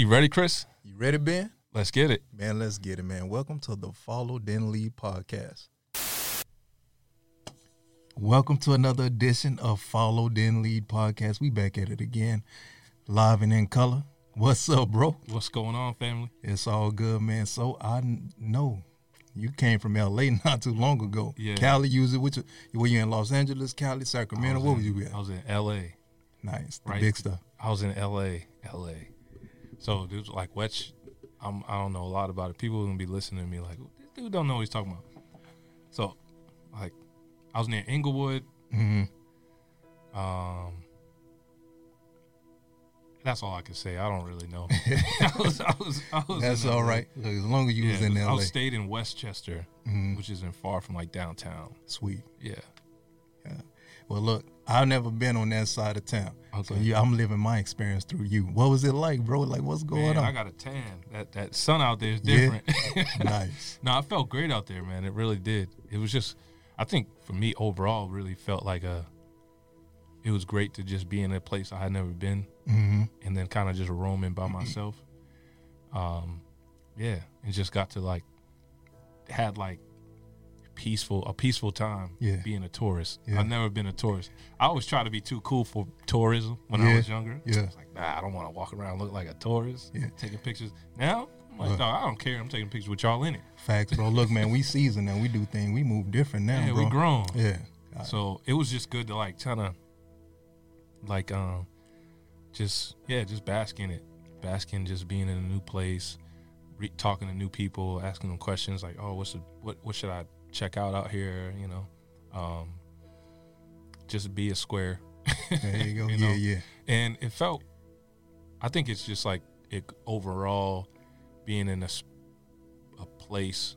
You ready, Chris? You ready, Ben? Let's get it. Man, let's get it, man. Welcome to the Follow Then Lead podcast. Welcome to another edition of Follow Then Lead podcast. We back at it again, live and in color. What's up, bro? What's going on, family? It's all good, man. So I know you came from LA not too long ago. Yeah. Cali, was it? Which were you in Los Angeles, Cali, Sacramento? What was in, you at? I was in L.A. Nice, the Right. big stuff. I was in L.A. L.A. So dude, like Wetch, I'm I don't know a lot about it. People are gonna be listening to me like, this dude don't know what he's talking about. So, like, I was near Inglewood. hmm Um, that's all I can say. I don't really know. I was, I was, I was That's all right. Look, as long as you Yeah, was in I LA, was stayed in Westchester, Mhm. which isn't far from like downtown. sweet. Yeah. Yeah. Well, look, I've never been on that side of town. So you, I'm living my experience through you. What was it like, bro? Like, what's going Man, on? I got a tan. That that sun out there is Yeah. different. nice. no, I felt great out there, man. It really did. It was just, I think for me overall, really felt like a. It was great to just be in a place I had never been, hmm and then kind of just roaming by myself. Um, yeah, and just got to like, had like, peaceful a peaceful time. Yeah. being a tourist. Yeah. I've never been a tourist. I always try to be too cool for tourism when Yeah. I was younger. Yeah. It's like, nah, I don't want to walk around look like a tourist. Yeah. taking pictures. Now, I'm like, no, I don't care. I'm taking pictures with y'all in it. Facts, bro. Look, man, we seasoned and we do things. We move different now, Yeah, bro. we grown. Yeah. So it was just good to like kind of, like, um, just yeah, just bask in it, bask in just being in a new place, re- talking to new people, asking them questions like, oh, what's the what what should I check out out here? You know, um, just be a square. There you go. You yeah, know? yeah. and it felt i think it's just like it overall being in a, a place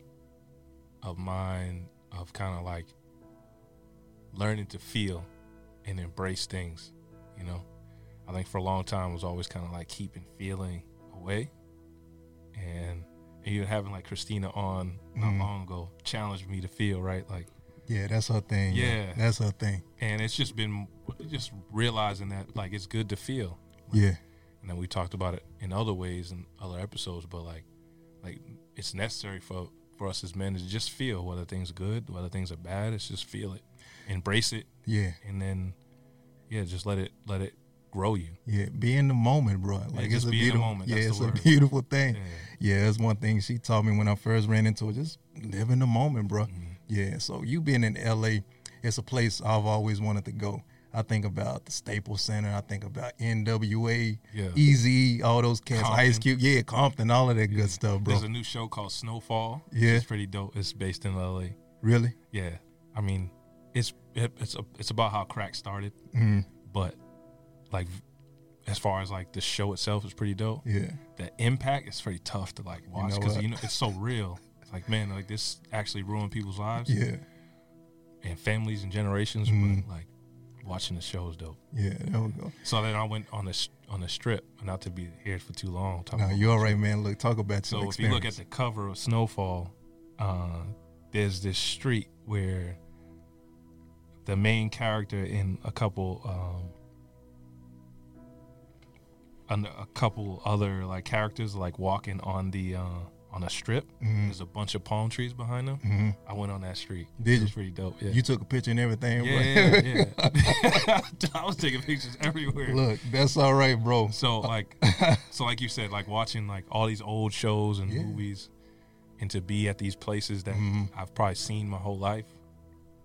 of mind of kind of like learning to feel and embrace things you know i think for a long time was always kind of like keeping feeling away and even having like christina on not Mhm. long ago challenged me to feel right like Yeah, that's her thing. Yeah. That's her thing. and it's just been just realizing that like it's good to feel Yeah. and then we talked about it in other ways in other episodes but like like it's necessary for for us as men to just feel whether things are good whether things are bad it's just feel it embrace it Yeah. and then yeah just let it let it grow you Yeah. Be in the moment, bro. Like it's just a be beautiful moment. Yeah, That's it's a beautiful thing. yeah. Yeah, that's one thing she taught me when I first ran into it. Just live in the moment, bro. Mhm. Yeah. So you being in LA, it's a place I've always wanted to go. I think about the Staples Center. I think about NWA, Yeah. Easy, all those cats, Ice Cube, yeah, Compton, all of that good stuff, bro. there's a new show called snowfall Yeah. it's pretty dope it's based in la really? yeah i mean it's it, it's a, it's about how crack started Mm, but like as far as like the show itself is pretty dope yeah. the impact is pretty tough to like watch know because what? you, know it's so real. It's like man, like this actually ruined people's lives Yeah. and families and generations. Mhm. But like watching the show is dope. Yeah. There we go. So then I went on the on the strip, not to be here for too long. No, you my all right, man. Look, talk about So your if you look at the cover of Snowfall, uh, there's this street where the main character and a couple um, and a couple other like characters like walking on the uh, on a strip. Mhm. There's a bunch of palm trees behind them. Mhm. I went on that street. Did it was you? pretty dope. Yeah. You took a picture and everything, yeah, yeah, yeah. I was taking pictures everywhere. Look, that's all right, bro. So like, so like you said, like watching like all these old shows and Yeah. movies, and to be at these places that Mhm. I've probably seen my whole life,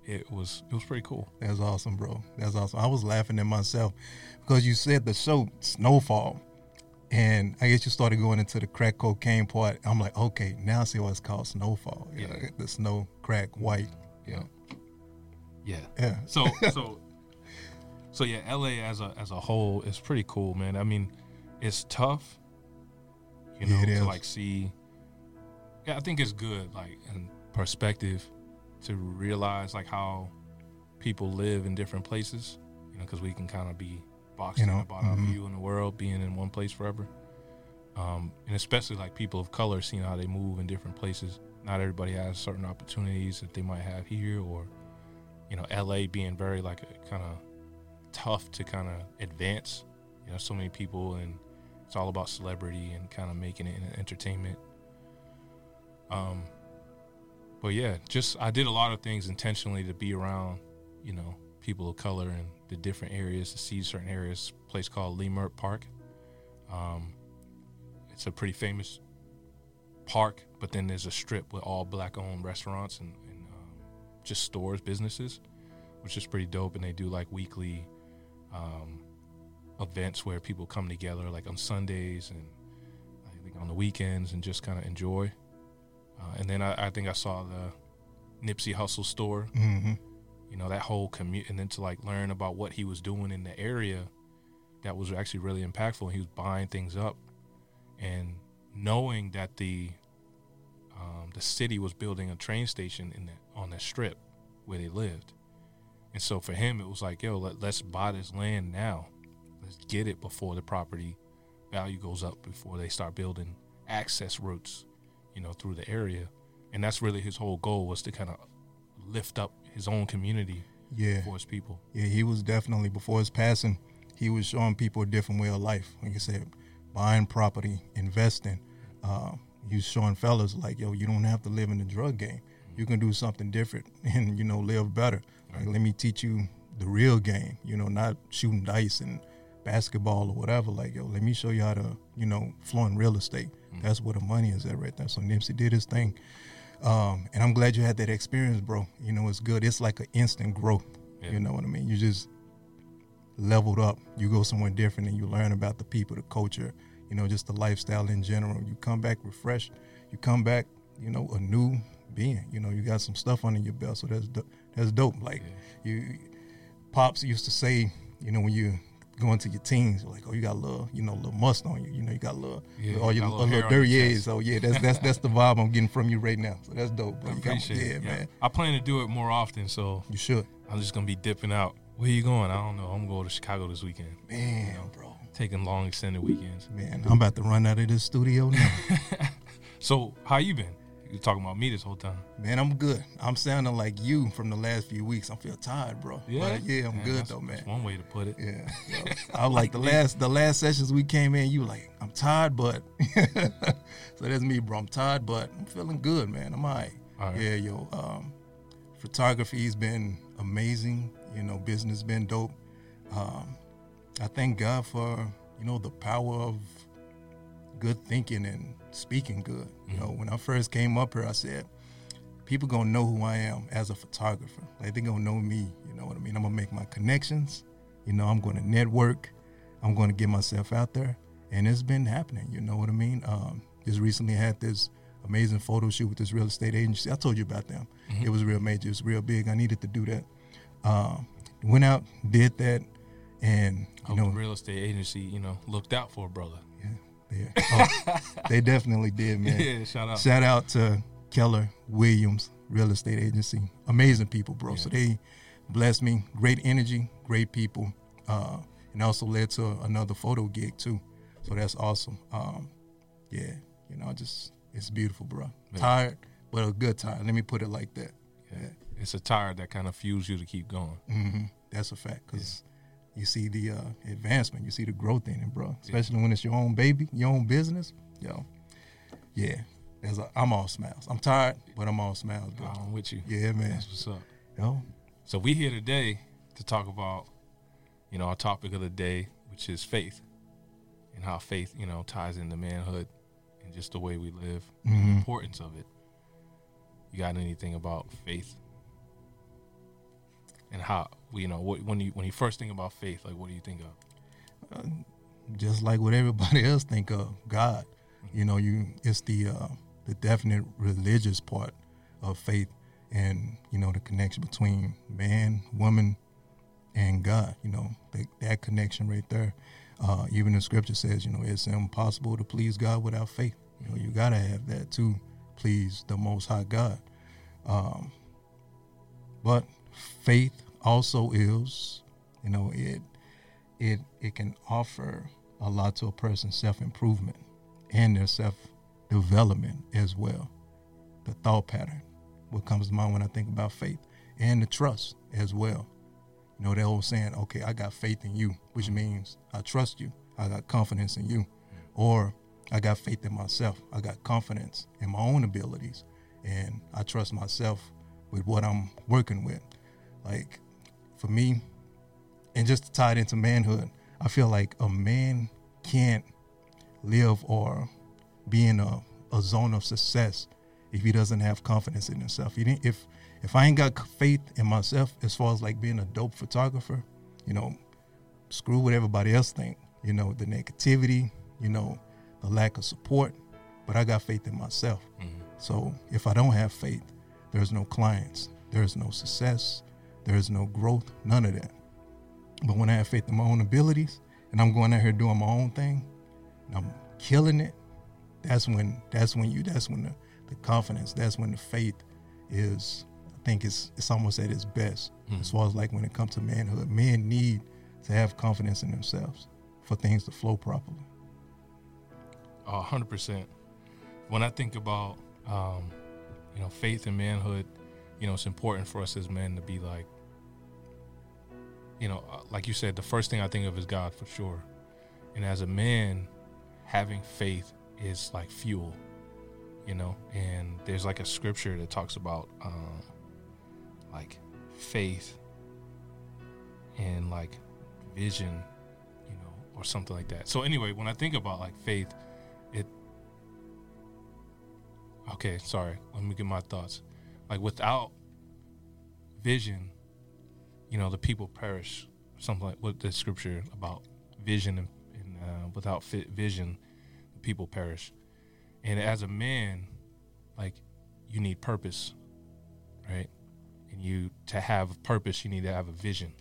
it was it was pretty cool. That's awesome, bro. That's awesome. I was laughing at myself because you said the show Snowfall, and I guess you started going into the crack cocaine part. I'm like, okay, now I see why it's called Snowfall. You know, Yeah. the snow, crack, white. Yeah, yeah. Yeah. So so so yeah, LA as a as a whole is pretty cool, man. I mean, it's tough, you know, Yeah, to is. like see. Yeah, I think it's good, like in perspective, to realize like how people live in different places. You know, because we can kind of be boxed You in know, about our mhm. view in the world, being in one place forever. Um, and especially like people of color, seeing how they move in different places. Not everybody has certain opportunities that they might have here, or you know, LA being very like kind of tough to kind of advance. You know, so many people and It's all about celebrity and kind of making it an entertainment. Um, but yeah, just I did a lot of things intentionally to be around, you know, people of color and the different areas to see certain areas. Place called Leimert Park. Um, it's a pretty famous park, but then there's a strip with all black-owned restaurants and, and um, just stores, businesses, which is pretty dope. And they do like weekly um, events where people come together, like on Sundays and I think on the weekends, and just kind of enjoy. Uh, and then I, I, think I saw the Nipsey Hussle store. Mm-hmm. You know that whole commute, and then to like learn about what he was doing in the area, that was actually really impactful. He was buying things up, and knowing that the um, the city was building a train station in that on that strip where they lived, and so for him it was like, yo, let, let's buy this land now, let's get it before the property value goes up, before they start building access routes you know, through the area. And that's really his whole goal was to kind of lift up his own community yeah. for his people. Yeah, he was definitely before his passing, he was showing people a different way of life. Like I said, buying property, investing. Uh, he was showing fellas like, yo, you don't have to live in the drug game. You can do something different and you know live better. Like, let me teach you the real game. You know, not shooting dice and basketball or whatever. Like, yo, let me show you how to, you know, flow in real estate. Mm-hmm. That's where the money is at right there. So Nipsey did his thing. Um, and I'm glad you had that experience, bro. You know, it's good. It's like an instant growth. Yeah. You know what I mean? You just leveled up. You go somewhere different and you learn about the people, the culture, you know, just the lifestyle in general. You come back refreshed. You come back, you know, a new being. You know, you got some stuff under your belt. So that's that's dope. Like yeah. you, pops used to say, you know, when you going to your teens, like, oh, you got a little, you know, a little must on you. You know, you got a little, yeah, or you, a little, little dirty. Yeah, so yeah, that's that's that's the vibe I'm getting from you right now. So that's dope. I appreciate got, yeah, it. Yeah, man. I plan to do it more often, so you should. I'm just gonna be dipping out. Where you going? I don't know. I'm going to Chicago this weekend. Man, you know, bro, taking long extended weekends. Man, I'm about to run out of this studio now. so, how you been? You're talking about me this whole time. Man, I'm good. I'm sounding like you from the last few weeks. I feel tired, bro. Yeah, but yeah, I'm man, good though, man. one way to put it. Yeah, I was like the last the last sessions we came in. You were like, I'm tired, but so that's me, bro. I'm tired, but I'm feeling good, man. I'm all right. All right. Yeah, yo. Um, photography's been amazing. You know, business been dope. Um, I thank God for you know the power of good thinking and speaking good. You know, when I first came up here, I said, people gonna know who I am as a photographer. Like they gonna know me. You know what I mean? I'm gonna make my connections. You know, I'm gonna network. I'm gonna get myself out there, and it's been happening. You know what I mean? Um, just recently had this amazing photo shoot with this real estate agency. I told you about them. Mm-hmm. It was real major. It was real big. I needed to do that. Um, went out, did that, and you know, real estate agency, you know, looked out for a brother. Yeah. Oh, they definitely did, man. Yeah, shout out. Shout out to Keller Williams Real Estate Agency. Amazing people, bro. Yeah. So they blessed me. Great energy, great people. Uh, and also led to another photo gig too. So that's awesome. Um, yeah, you know, just it's beautiful, bro. Tired, but a good tired. Let me put it like that. Yeah. It's a tired that kind of fuels you to keep going. Mm-hmm. That's a fact. Because you see the uh, advancement, you see the growth in it, bro. Especially yeah. when it's your own baby, your own business. Yo, yeah. As I'm all smiles. I'm tired, but I'm all smiles, bro. I'm with you. Yeah, man. That's what's up. Yo. So we here today to talk about, you know, our topic of the day, which is faith, and how faith, you know, ties into manhood and just the way we live, mm-hmm. the importance of it. You got anything about faith and how you know what, when you when you first think about faith, like what do you think of? Uh, just like what everybody else think of, God. Mm-hmm. You know, you it's the uh, the definite religious part of faith, and you know the connection between man, woman, and God. You know that, that connection right there. Uh, even the scripture says, you know, it's impossible to please God without faith. You know, you gotta have that to please the Most High God. Um, but faith also is, you know, it it it can offer a lot to a person's self improvement and their self development as well. The thought pattern, what comes to mind when I think about faith, and the trust as well. You know, that old saying, okay, I got faith in you, which means I trust you. I got confidence in you. or I got faith in myself. I got confidence in my own abilities, and I trust myself with what I'm working with. Like for me, and just to tie it into manhood, I feel like a man can't live or be in a, a zone of success if he doesn't have confidence in himself. If if I ain't got faith in myself as far as like being a dope photographer, you know, screw what everybody else think. You know, the negativity, you know, the lack of support. But I got faith in myself. Mm-hmm. So if I don't have faith, there's no clients, there's no success, there's no growth, none of that. But when I have faith in my own abilities and I'm going out here doing my own thing, and I'm killing it, that's when that's when you that's when the, the confidence, that's when the faith is I think it's it's almost at its best mm. as far as like when it comes to manhood. Men need to have confidence in themselves for things to flow properly. A hundred percent. When I think about um, you know faith and manhood, you know it's important for us as men to be like you know, uh, like you said, the first thing I think of is God for sure. And as a man, having faith is like fuel, you know. And there's like a scripture that talks about um, like faith and like vision, you know, or something like that. So anyway, when I think about like faith, it. Okay, sorry. Let me get my thoughts. Like without vision you know, the people perish. Something like what the scripture about vision and, and uh, without vision, the people perish. And as a man, like you need purpose, right? And you to have purpose, you need to have a vision.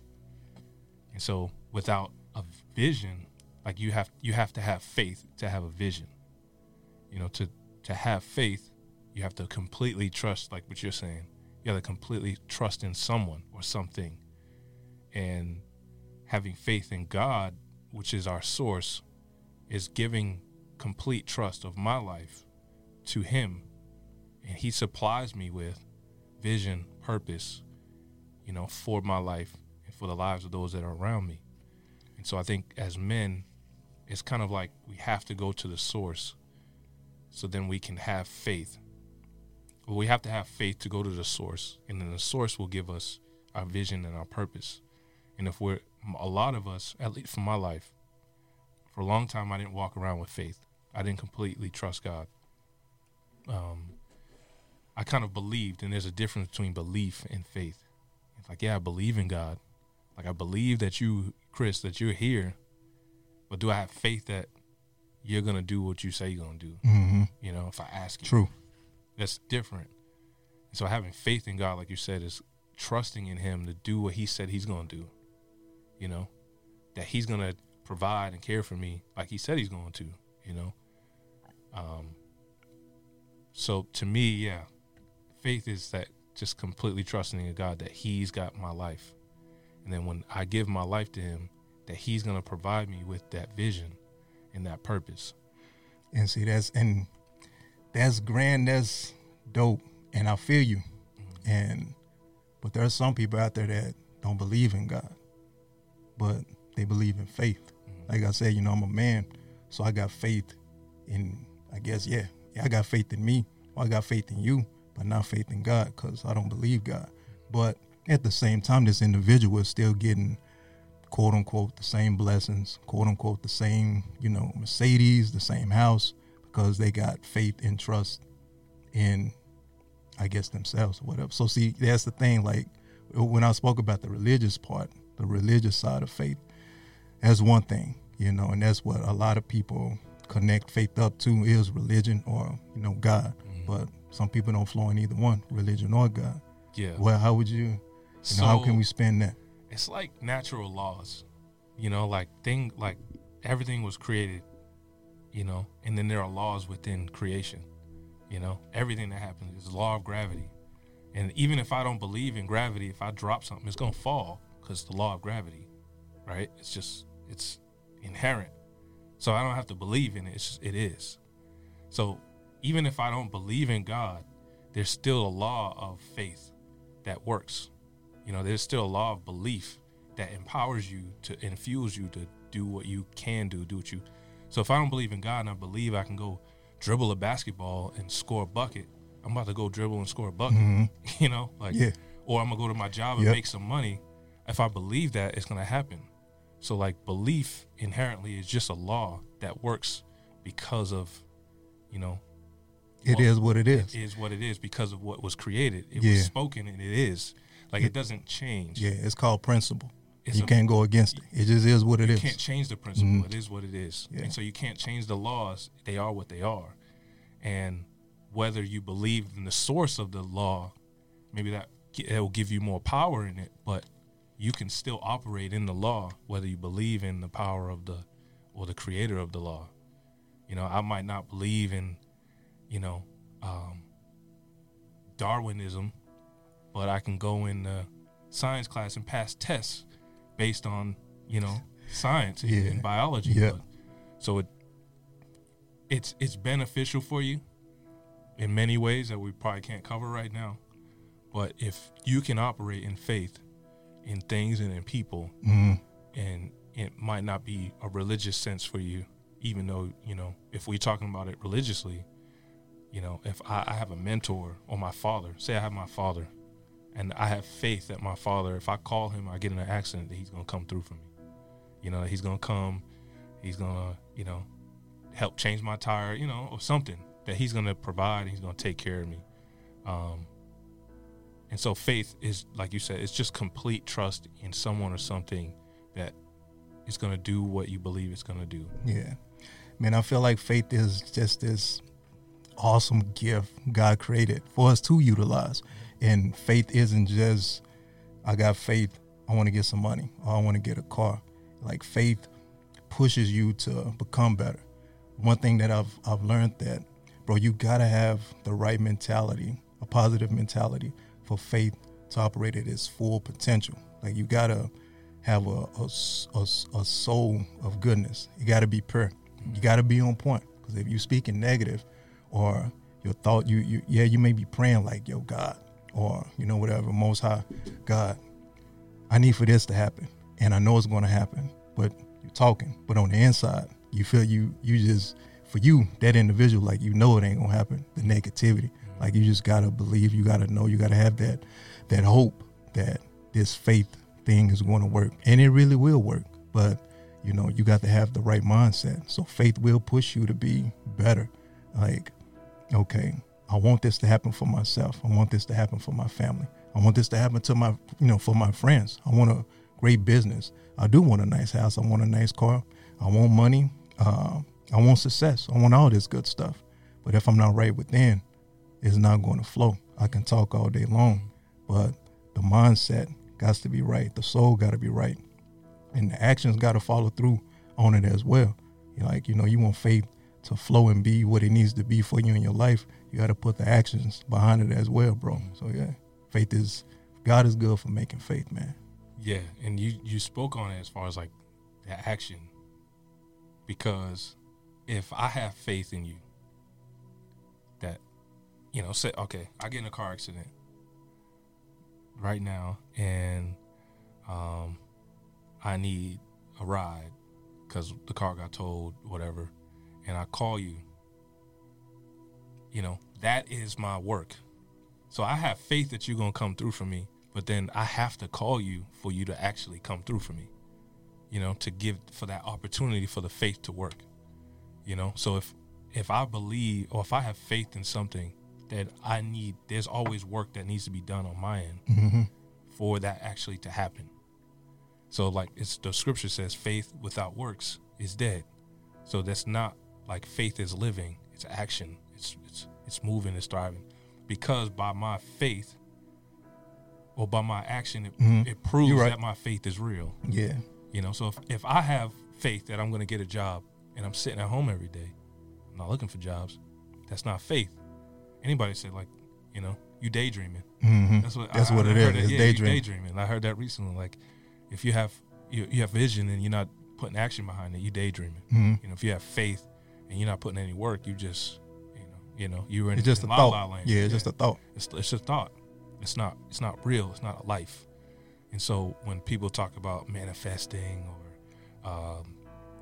And so, without a vision, like you have you have to have faith to have a vision. You know, to to have faith, you have to completely trust, like what you're saying. You have to completely trust in someone or something and having faith in God, which is our source, is giving complete trust of my life to Him. And He supplies me with vision, purpose, you know, for my life and for the lives of those that are around me. And so I think as men, it's kind of like we have to go to the source so then we can have faith. Well, we have to have faith to go to the source, and then the source will give us our vision and our purpose. And if we're a lot of us, at least for my life, for a long time, I didn't walk around with faith. I didn't completely trust God. Um, I kind of believed, and there's a difference between belief and faith. It's like, yeah, I believe in God. Like, I believe that you, Chris, that you're here, but do I have faith that you're going to do what you say you're going to do? Mm-hmm. You know, if I ask you. True. That's different. So having faith in God, like you said, is trusting in Him to do what He said He's going to do you know, that he's going to provide and care for me like he said he's going to, you know. Um, so to me, yeah, faith is that just completely trusting in God that he's got my life. And then when I give my life to him, that he's going to provide me with that vision and that purpose. And see, that's, and that's grand, that's dope. And I feel you. Mm-hmm. And, but there are some people out there that don't believe in God but they believe in faith. Mm-hmm. Like I said, you know, I'm a man, so I got faith in, I guess, yeah, yeah, I got faith in me. Well, I got faith in you, but not faith in God because I don't believe God. But at the same time, this individual is still getting quote unquote the same blessings, quote unquote the same, you know, Mercedes, the same house, because they got faith and trust in, I guess, themselves or whatever. So, see, that's the thing. Like when I spoke about the religious part, the religious side of faith as one thing, you know, and that's what a lot of people connect faith up to is religion or, you know, God. Mm-hmm. But some people don't flow in either one, religion or God. Yeah. Well, how would you, you so, know, how can we spend that? It's like natural laws, you know, like thing, like everything was created, you know, and then there are laws within creation, you know, everything that happens is law of gravity. And even if I don't believe in gravity, if I drop something, it's going to fall because the law of gravity, right? It's just it's inherent. So I don't have to believe in it. It's just, it is. So even if I don't believe in God, there's still a law of faith that works. You know, there's still a law of belief that empowers you to infuse you to do what you can do, do what you. So if I don't believe in God and I believe I can go dribble a basketball and score a bucket, I'm about to go dribble and score a bucket. Mhm. You know, like Yeah. or I'm gonna go to my job and Yep. make some money. If I believe that, it's gonna happen. So like belief inherently is just a law that works because of, you know, It is what it is. is what it is because of what was created. It Yeah. was spoken and it is. Like it doesn't change. Yeah, it's called principle. It's you a- can't go against it. It just is what it you is. can't change the principle. Mhm. It is what it is. Yeah. And so you can't change the laws. They are what they are. And whether you believe in the source of the law, maybe that it will give you more power in it, but you can still operate in the law whether you believe in the power of the or the creator of the law. You know, I might not believe in, you know, um, Darwinism, but I can go in the science class and pass tests based on, you know, science and- Yeah. and biology. Yeah. But- so it it's it's beneficial for you in many ways that we probably can't cover right now. But if you can operate in faith in things and in people, Mhm. and it might not be a religious sense for you, even though, you know, if we're talking about it religiously, you know, if I, I have a mentor or my father, say I have my father, and I have faith that my father, if I call him, I get in an accident, that he's to come through for me. You know, he's to come, he's to, you know, help change my tire, you know, or something that he's to provide, he's to take care of me. Um, and so faith is, like you said, it's just complete trust in someone or something that is going to do what you believe it's going to do. Yeah. Man, I feel like faith is just this awesome gift God created for us to utilize. And faith isn't just, I got faith, I want to get some money, or I want to get a car. Like faith pushes you to become better. One thing that I've I've learned that, bro, you gotta have the right mentality, a positive mentality for faith to operate at its full potential. Like you gotta have a a soul of goodness. You gotta be pure. Mm-hmm. You gotta be on point. Because if you speaking negative, or your thought, you you yeah, you may be praying like, yo, God, or you know whatever, Most High, God, I need for this to happen, and I know it's going to happen. But you're talking, but on the inside, you feel you you just for you that individual, like you know it ain't gonna happen. The negativity, like you just gotta believe, you gotta know, you gotta have that that hope that this faith thing is going to work, and it really will work. But you know, you got to have the right mindset. So faith will push you to be better. Like, okay, I want this to happen for myself. I want this to happen for my family. I want this to happen to my, you know, for my friends. I want a great business. I do want a nice house. I want a nice car. I want money. Uh, I want success. I want all this good stuff. But if I'm not right within, it's not going to flow. I can talk all day long, but the mindset got to be right. The soul got to be right, and the actions got to follow through on it as well. Like, you know, you want faith to flow and be what it needs to be for you in your life. You got to put the actions behind it as well, bro. So yeah, faith is God is good for making faith, man. Yeah, and you you spoke on it as far as like the action, because if I have faith in you, you know, say okay, I get in a car accident right now, and um, I need a ride because the car got towed, whatever, and I call you. You know, that is my work. So I have faith that you're gonna come through for me, but then I have to call you for you to actually come through for me. You know, to give for that opportunity for the faith to work. You know, so if if I believe or if I have faith in something that I need, there's always work that needs to be done on my end Mm-hmm. for that actually to happen. So like it's the scripture says faith without works is dead. So that's not like faith is living, it's action. It's it's it's moving, it's thriving. Because by my faith or by my action it, Mhm. it proves right. that my faith is real. Yeah, You know, so if, if I have faith that I'm gonna get a job and I'm sitting at home every day, I'm not looking for jobs, that's not faith. Anybody say like, you know, you daydreaming. mm-hmm. That's what That's I, what I it is. that, It's yeah, daydreaming. daydreaming. I heard that recently. Like, if you have you, you have vision and you're not putting action behind it, you daydreaming. hmm You know, if you have faith and you're not putting any work, you just you know you know you're in It's just a in la thought. la land. Yeah, it's just a thought. it's it's a thought. It's not it's not real. It's not a life. And so when people talk about manifesting or um,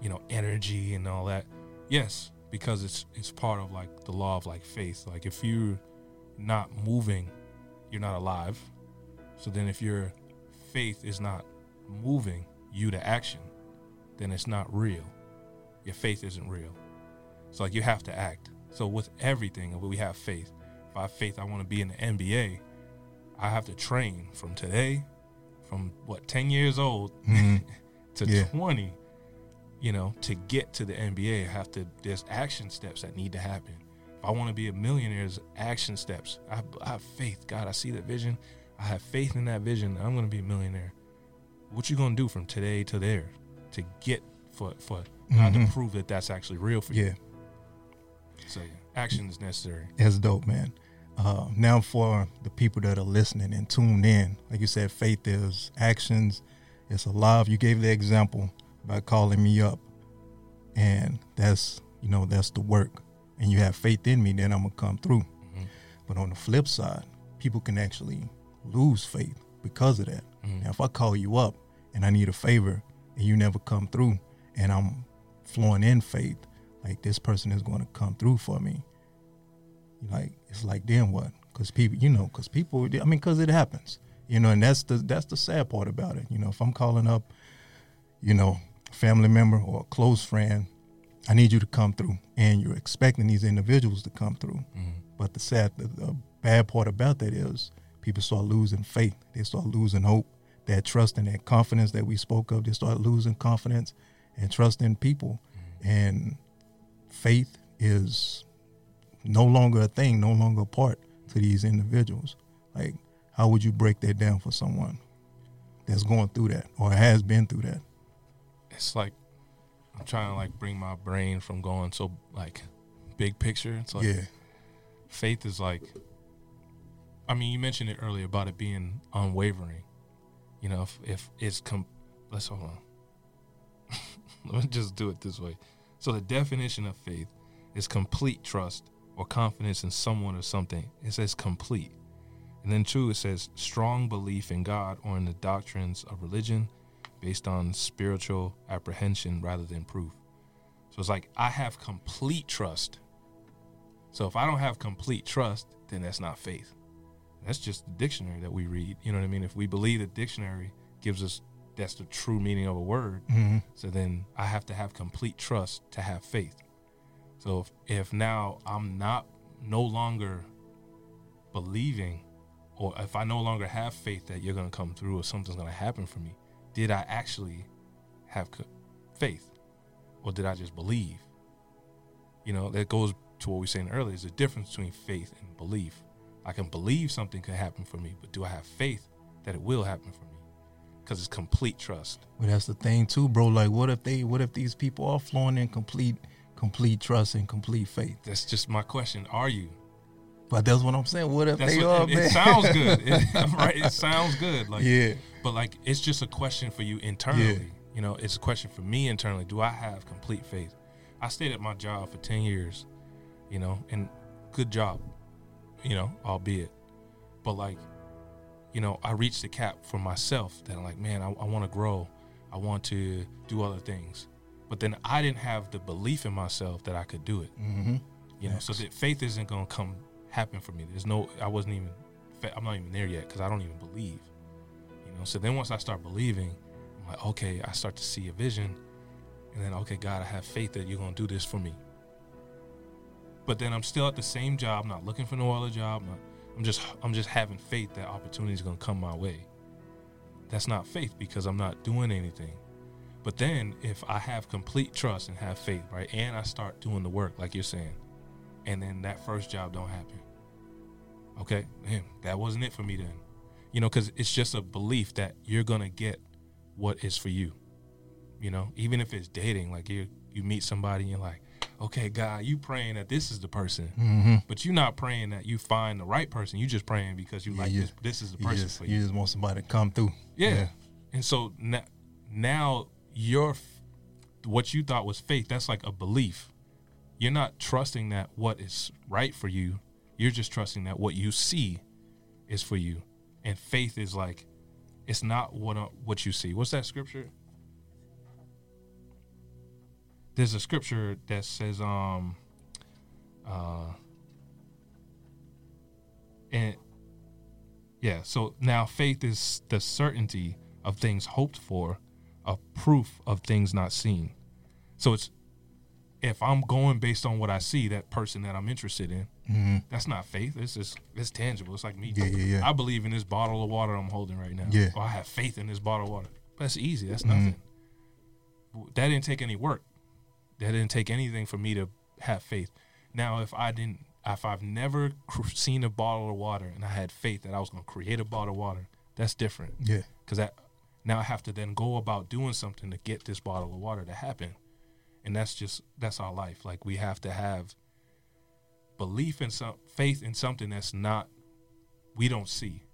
you know energy and all that, Yes, because it's it's part of like the law of like faith. Like if you're not moving, you're not alive. So then if your faith is not moving you to action, then it's not real. Your faith isn't real. So like you have to act. So with everything, we have faith. If I have faith I want to be in the NBA, I have to train from today, from what, 10 years old Mhm. to Yeah. 20, you know, to get to the NBA, I have to, there's action steps that need to happen. If I want to be a millionaire, there's action steps. I, I have faith. God, I see the vision. I have faith in that vision. that I'm going to be a millionaire. What you going to do from today to there to get for, for God to prove that that's actually real for you? Yeah, So yeah, action is necessary. that's dope, man. Uh, now for the people that are listening and tuned in, like you said, faith is actions. It's alive. You gave the example by calling me up, and that's you know that's the work. And you have faith in me, then I'm gonna come through. Mhm. But on the flip side, people can actually lose faith because of that. Mhm. Now, if I call you up and I need a favor and you never come through, and I'm flowing in faith, like this person is going to come through for me. Like it's like then what? Because people, you know, because people, I mean, because it happens, you know, and that's the that's the sad part about it. You know, if I'm calling up, you know, family member or a close friend, I need you to come through, and you're expecting these individuals to come through. Mhm. But the sad, the, the bad part about that is people start losing faith. They start losing hope. That trust and that confidence that we spoke of, they start losing confidence and trust in people. And faith is no longer a thing, no longer a part to these individuals. Like, how would you break that down for someone that's going through that or has been through that? It's like I'm trying to like bring my brain from going so like big picture. It's like yeah. faith is like I mean, you mentioned it earlier about it being unwavering. You know, if if it's com let's hold on. Let me just do it this way. So the definition of faith is complete trust or confidence in someone or something. It says complete. And then two, it says strong belief in God or in the doctrines of religion based on spiritual apprehension rather than proof. So it's like I have complete trust. So if I don't have complete trust, then that's not faith. That's just the dictionary that we read. You know what I mean? If we believe the dictionary gives us that's the true meaning of a word, hmm so then I have to have complete trust to have faith. So if, if now I'm not no longer believing, or if I no longer have faith that you're going to come through or something's going to happen for me, did I actually have faith, or did I just believe? You know, that goes to what we were saying earlier. There's a difference between faith and belief. I can believe something could happen for me, but do I have faith that it will happen for me? Because it's complete trust. But that's the thing too, bro. Like, what if they? What if these people are flowing in complete, complete trust and complete faith? That's just my question. Are you? But that's what I'm saying. What if That's they what, are, it, it sounds good, It- right? It sounds good, like, yeah. but like it's just a question for you internally. You know, it's a question for me internally. Do I have complete faith? I stayed at my job for ten years, you know, and good job, you know, albeit, but like, you know, I reached the cap for myself that I'm like, man, I, I want to grow, I want to do other things, but then I didn't have the belief in myself that I could do it. Mm-hmm. You know, so that faith isn't gonna come happen for me. There's no, I wasn't even, I'm not even there yet because I don't even believe. You know, so then once I start believing, I'm like, okay, I start to see a vision, and then okay, God, I have faith that you're gonna do this for me. But then I'm still at the same job, not looking for no other job. Not, I'm just, I'm just having faith that opportunity is gonna come my way. That's not faith because I'm not doing anything. But then if I have complete trust and have faith, right, and I start doing the work like you're saying, and then that first job don't happen. Okay, man, that wasn't it for me then. You know, because it's just a belief that you're gonna get what is for you. You know, even if it's dating, like you you meet somebody and you're like, okay, God, you praying that this is the person, Mm-hmm. but you're not praying that you find the right person. You just praying because you Yeah, like you- this. This is the You person just, for you you. just want somebody to come through. Yeah. And so now, now your what you thought was faith, that's like a belief. You're not trusting that what is right for you. You're just trusting that what you see is for you. And faith is like it's not what uh, what you see. What's that scripture? there's a scripture that says um uh and yeah so now faith is the certainty of things hoped for a proof of things not seen so it's if i'm going based on what i see that person that i'm interested in hmm that's not faith. It's just it's tangible. It's like me. Yeah, yeah, yeah. i believe in this bottle of water i'm holding right now. Yeah. or i have faith in this bottle of water. That's easy. That's Mhm. nothing. That didn't take any work. That didn't take anything for me to have faith. Now if i didn't if i've never cr- seen a bottle of water and i had faith that i was going to create a bottle of water that's different. Yeah. because that now I have to then go about doing something to get this bottle of water to happen, and that's just that's our life. Like we have to have belief in some faith in something that's not we don't see,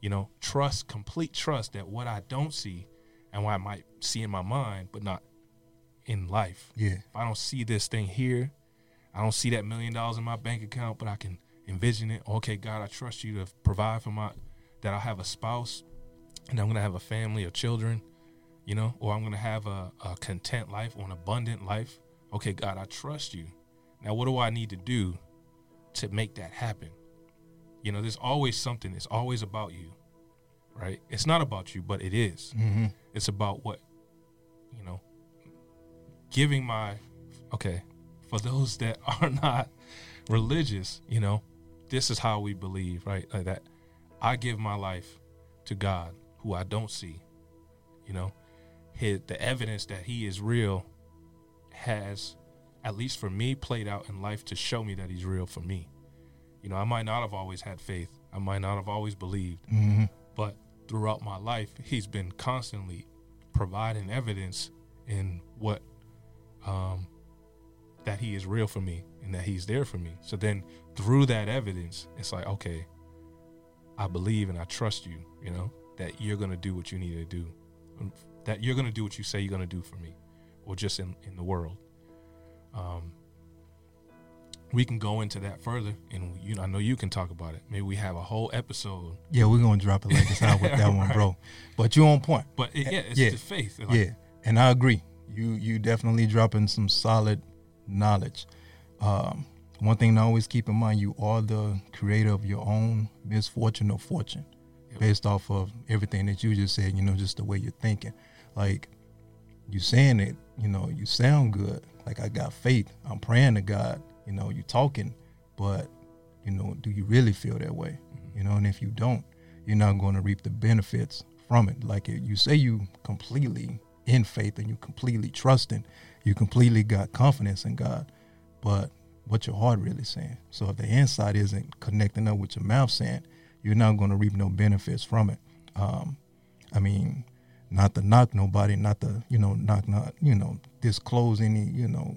you know, trust, complete trust that what I don't see and what I might see in my mind, but not in life. Yeah. If I don't see this thing here, I don't see that million dollars in my bank account, but I can envision it. Okay, God, I trust you to provide for my that I'll have a spouse and I'm gonna have a family of children, you know, or I'm gonna have a, a content life or an abundant life. Okay, God, I trust you. Now what do I need to do to make that happen? You know, there's always something, it's always about you. Right? It's not about you, but it is hmm it's about what you know giving my okay for those that are not religious you know this is how we believe right like that i give my life to god who i don't see you know his, the evidence that he is real has at least for me played out in life to show me that he's real for me. You know i might not have always had faith. I might not have always believed. Hmm but throughout my life he's been constantly providing evidence in what um that he is real for me and that he's there for me. So then through that evidence it's like okay i believe and i trust you you know that you're gonna do what you need to do that you're gonna do what you say you're gonna do for me or just in in the world um we can go into that further and you know i know you can talk about it maybe we have a whole episode Yeah, we're gonna drop it like it's out with that one, bro. But you're on point. But it, yeah, it's Yeah. the faith. Like, yeah, and I agree. You you definitely dropping some solid knowledge. Um, one thing to always keep in mind: you are the creator of your own misfortune or fortune, Yep. based off of everything that you just said. You know, just the way you're thinking. Like you saying it, you know, you sound good. Like I got faith. I'm praying to God. You know, you talking, but you know, do you really feel that way? You know, and if you don't, you're not going to reap the benefits from it. Like you say, you completely in faith and you completely trusting, you completely got confidence in God, but what your heart really saying. So if the inside isn't connecting up with your mouth saying, you're not going to reap no benefits from it. Um, I mean, not to knock nobody, not to you know knock not you know disclose any you know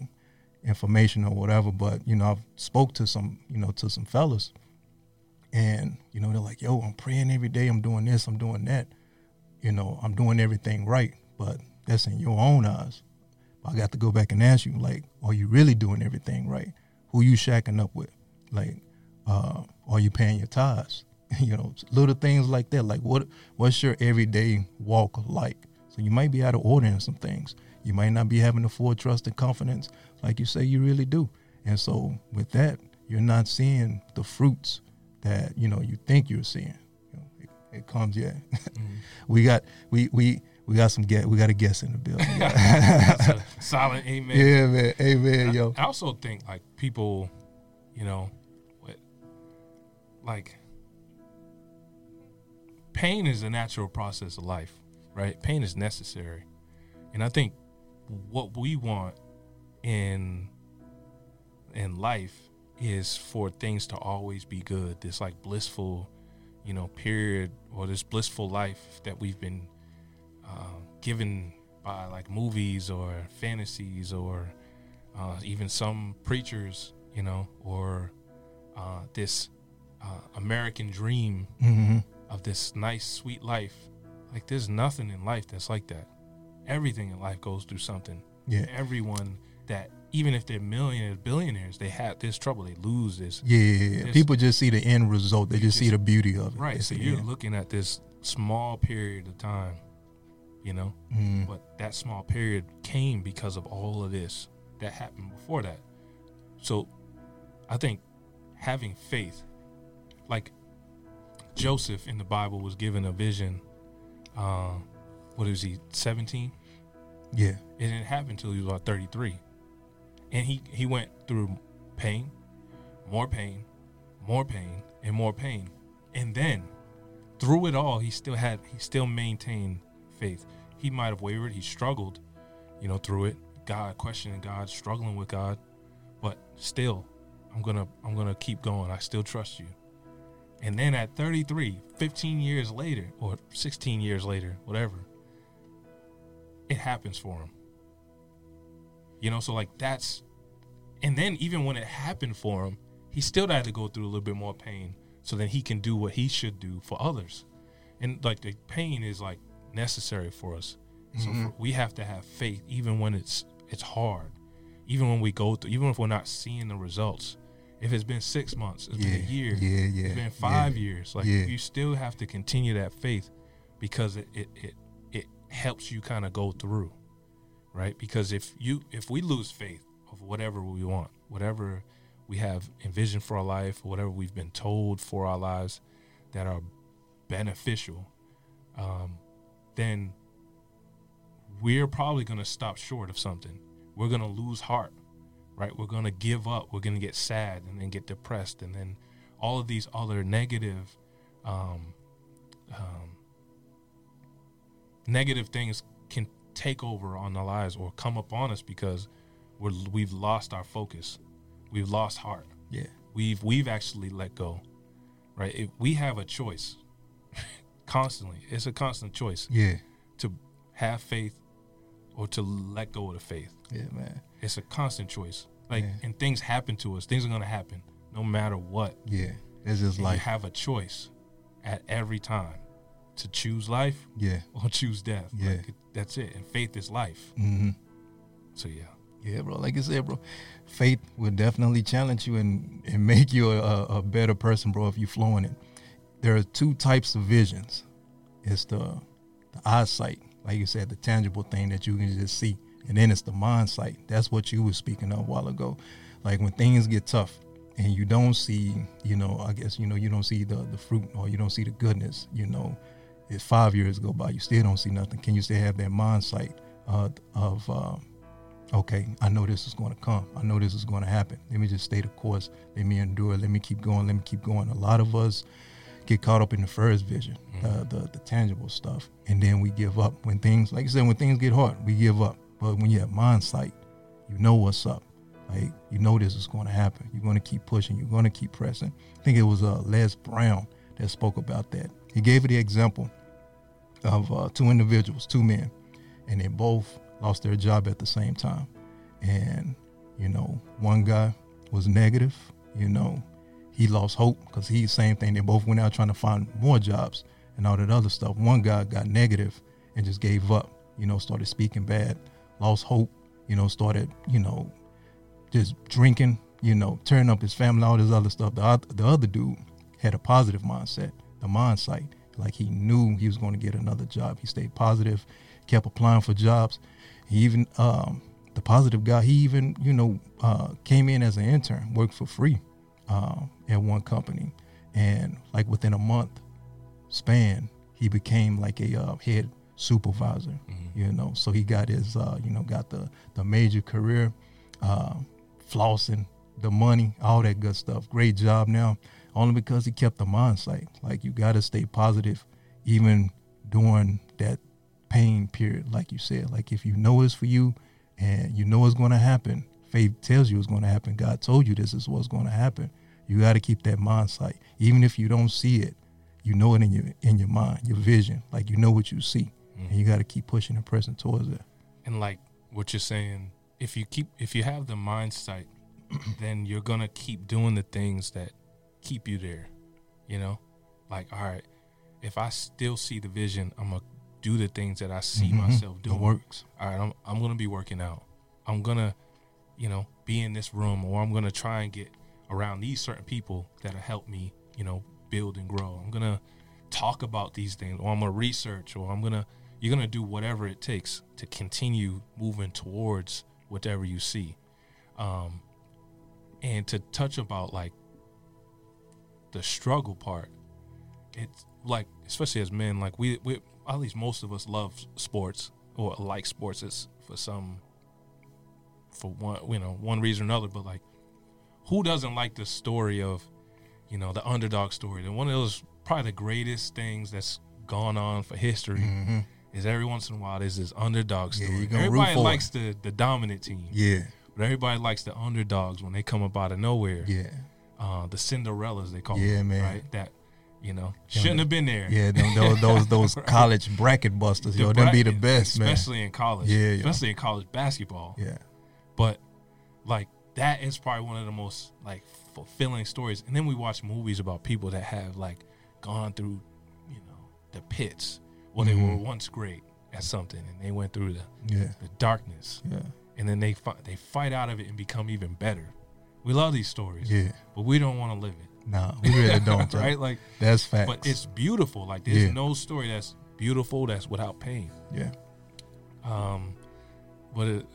information or whatever. But you know, I've spoke to some you know to some fellas, and you know they're like, "Yo, I'm praying every day. I'm doing this. I'm doing that. You know, I'm doing everything right." But that's in your own eyes. I got to go back and ask you, like, are you really doing everything right? Who you shacking up with? Like, uh, are you paying your tithes? you know, little things like that. Like, what what's your everyday walk like? So you might be out of order in some things. You might not be having the full trust and confidence like you say you really do. And so with that, you're not seeing the fruits that you know you think you're seeing. You know, it, it comes, yeah. Mm-hmm. we got we we we got some get we got a guest in the building. A solid amen. yeah, man. Amen, yo. I also think like people, you know, what, like pain is a natural process of life, right? Pain is necessary, and I think what we want in in life is for things to always be good. This like blissful, you know, period or this blissful life that we've been uh, given by like movies or fantasies or uh, even some preachers, you know, or uh, this uh, American dream hmm of this nice, sweet life. Like, there's nothing in life that's like that. Everything in life goes through something. Yeah. Everyone that, even if they're millionaires, billionaires, they have this trouble. They lose this. Yeah, yeah, yeah. This- People just see the end result. They You just, see the beauty of it. Right. So you're end. looking at this small period of time you know. Mm. But that small period came because of all of this that happened before that. So I think having faith, like Joseph in the Bible was given a vision. Uh, what is he? Seventeen. Yeah. It didn't happen until he was about thirty-three, and he he went through pain, more pain, more pain, and more pain, and then through it all, he still had he still maintained faith. He might have wavered, he struggled, you know, through it. God questioning God, struggling with God, but still, I'm gonna I'm gonna keep going. I still trust you. And then at 33, 15 years later, or 16 years later, whatever, it happens for him. You know, so like that's, and then even when it happened for him, he still had to go through a little bit more pain so that he can do what he should do for others. And like the pain is like necessary for us. So Mhm. for, we have to have faith even when it's it's hard. Even when we go through even if we're not seeing the results. If it's been 6 months, it's yeah. been a year, Yeah. Yeah. it's been 5 yeah. years. Like Yeah. you still have to continue that faith because it it it, it helps you kind of go through. Right? Because if you if we lose faith of whatever we want, whatever we have envisioned for our life, whatever we've been told for our lives that are beneficial, um, then we're probably going to stop short of something. We're going to lose heart, right? We're going to give up. We're going to get sad and then get depressed. And then all of these other negative, um, um, negative things can take over on our lives or come upon us because we're, we've lost our focus. We've lost heart. Yeah. We've we've actually let go, right? If we have a choice constantly. It's a constant choice Yeah. to have faith or to let go of the faith. Yeah, man. It's a constant choice. Like, Yeah. and things happen to us. Things are going to happen no matter what. Yeah. It's just like you have a choice at every time to choose life yeah. or choose death. Yeah. Like, that's it. And faith is life. Mm-hmm. So yeah. Yeah, bro. Like I said, bro, faith will definitely challenge you and, and make you a, a better person, bro, if you flow in it. There are two types of visions. It's the, the eyesight, like you said, the tangible thing that you can just see. And then it's the mind sight. That's what you were speaking of a while ago. Like when things get tough and you don't see, you know, I guess, you know, you don't see the, the fruit or you don't see the goodness, you know, if five years go by, you still don't see nothing. Can you still have that mind sight uh, of, um, okay, I know this is going to come. I know this is going to happen. Let me just stay the course. Let me endure. Let me keep going. Let me keep going. A lot of us get caught up in the first vision, uh, the the tangible stuff, and then we give up when things, like I said, when things get hard, we give up. But when you have mind sight, you know what's up. Like you know this is going to happen. You're going to keep pushing. You're going to keep pressing. I think it was uh, Les Brown that spoke about that. He gave the example of uh, two individuals, two men, and they both lost their job at the same time. And, you know, one guy was negative, you know, he lost hope because he, same thing, they both went out trying to find more jobs and all that other stuff. One guy got negative and just gave up, you know, started speaking bad, lost hope, you know, started, you know, just drinking, you know, tearing up his family, all this other stuff. The, oth- the other dude had a positive mindset, the mind sight. Like he knew he was going to get another job. He stayed positive, kept applying for jobs. He even, um, the positive guy, he even, you know, uh, came in as an intern, worked for free uh, at one company. And like within a month span, he became like a uh, head supervisor, you know. So he got his, uh, you know, got the, the major career, uh, flossing, the money, all that good stuff. Great job now, only because he kept the mindset. Like you got to stay positive, even during that pain period, like you said. Like if you know it's for you and you know it's going to happen, faith tells you it's going to happen. God told you this is what's going to happen. You got to keep that mindset, even if you don't see it. You know it in your in your mind, your vision. Like you know what you see, and you got to keep pushing and pressing towards it. And like what you're saying, if you keep if you have the mindset, then you're gonna keep doing the things that keep you there. You know? Like, all right, if I still see the vision, I'm gonna do the things that I see Mhm. myself doing. works. All right, I'm I'm gonna be working out. I'm gonna, you know, be in this room or I'm gonna try and get around these certain people that'll help me, you know, build and grow. I'm gonna talk about these things or I'm gonna research or I'm gonna, you're gonna do whatever it takes to continue moving towards whatever you see. Um, and to touch about like the struggle part, it's like especially as men, like we, we at least most of us love sports or like sports as for some for one you know one reason or another, but like who doesn't like the story of you know the underdog story? And one of those probably the greatest things that's gone on for history Mm-hmm. Is every once in a while there's this underdog story. you everybody likes the the dominant team, Yeah, but everybody likes the underdogs when they come up out of nowhere. yeah, Uh, the Cinderellas they call Yeah, them, man. right? That you know shouldn't have been there. yeah. Them, those those, those Right. college bracket busters, The yo, them be the best, man. especially in college. Yeah, yeah. especially in college basketball. Yeah, But like that is probably one of the most like fulfilling stories. And then we watch movies about people that have like gone through, you know, the pits. Well, they were Mhm. once great at something, and they went through the, yeah, the darkness, yeah, and then they fi- they fight out of it and become even better. We love these stories, yeah. but we don't want to live it, Nah, we really don't, right? Like, That's facts. but it's beautiful. Like, there's Yeah. no story that's beautiful that's without pain. yeah, Um, but it,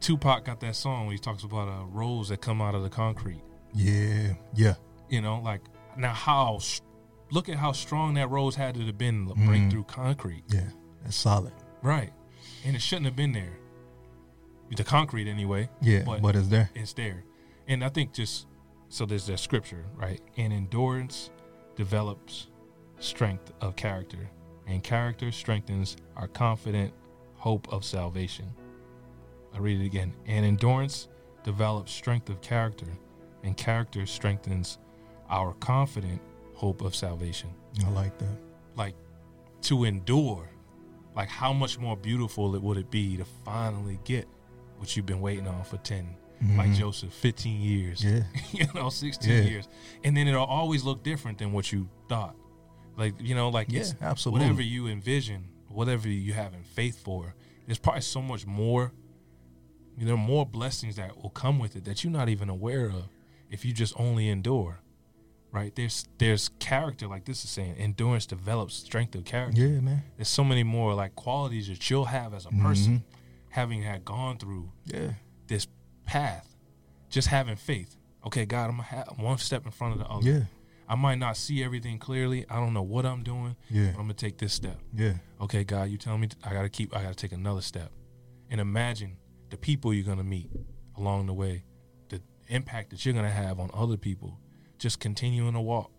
Tupac got that song where he talks about a rose that come out of the concrete. yeah, yeah, You know, like now how look at how strong that rose had to have been to break Mhm. through concrete, yeah. That's solid. right? And it shouldn't have been there. The concrete, anyway, Yeah, But- but, it's there. it's there. And I think just so there's that scripture, right? And endurance develops strength of character, and character strengthens our confident hope of salvation. I read it again. And endurance develops strength of character, and character strengthens our confident hope of salvation. I like that. Like to endure, like how much more beautiful it would it be to finally get what you've been waiting on for 10, like Mhm. Joseph, 15 years, Yeah, you know, 16 Yeah. years. And then it'll always look different than what you thought. Like, you know, like yeah, absolutely. whatever you envision, whatever you have in faith for, there's probably so much more. There are more blessings that will come with it that you're not even aware of if you just only endure. Right? There's there's character, like this is saying, endurance develops strength of character. Yeah, man. There's so many more like qualities that you'll have as a person, Mm-hmm. having had gone through Yeah, this path, just having faith. Okay, God, I'm gonna have one step in front of the other. yeah, I might not see everything clearly. I don't know what I'm doing. yeah, But I'm gonna take this step. yeah, Okay, God, you tell me I gotta keep. I gotta take another step, and imagine the people you're gonna meet along the way, the impact that you're gonna have on other people. Just continuing to walk.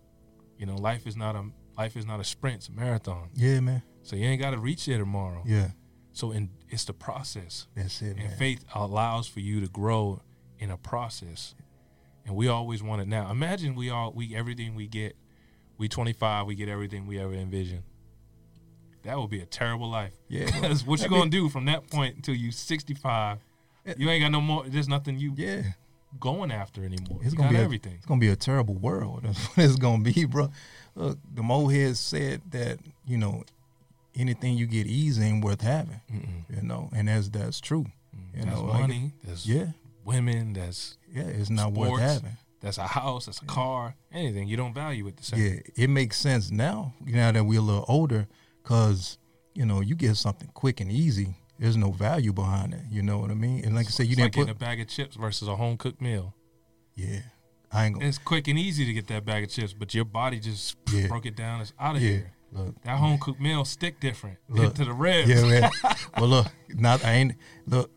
You know, life is not a life is not a sprint; it's a marathon. yeah, man. So you ain't gotta reach there tomorrow. Yeah, So in it's the process. that's it, man. And man. faith allows for you to grow in a process. And we always want it now. Imagine we all we everything we get, we 25, we get everything we ever envisioned. That would be a terrible life. Yeah. Because what you gonna do from that point until you 65? Eh. You ain't got no more. There's nothing you Yeah, going after anymore. it's gonna be everything. It's gonna be a terrible world. That's what it's gonna be, bro. Look, the mohead said that you know anything you get easy ain't worth having. Mm-mm. You know, and that's that's true. You There's know, like- money. there's Yeah, women. That's yeah, it's not worth having. that's a house. That's a car. Anything you don't value it the same. Yeah, it makes sense now. Now that we're a little older, because you know you get something quick and easy. There's no value behind it. You know what I mean? And like I said, you it's didn't like put. getting a bag of chips versus a home cooked meal. yeah, I ain't gonna. It's quick and easy to get that bag of chips, but your body just Yeah. broke it down. It's out of Yeah, here. look, That home cooked meal stick different. Look. To the ribs. yeah, man. well, look, not I ain't look.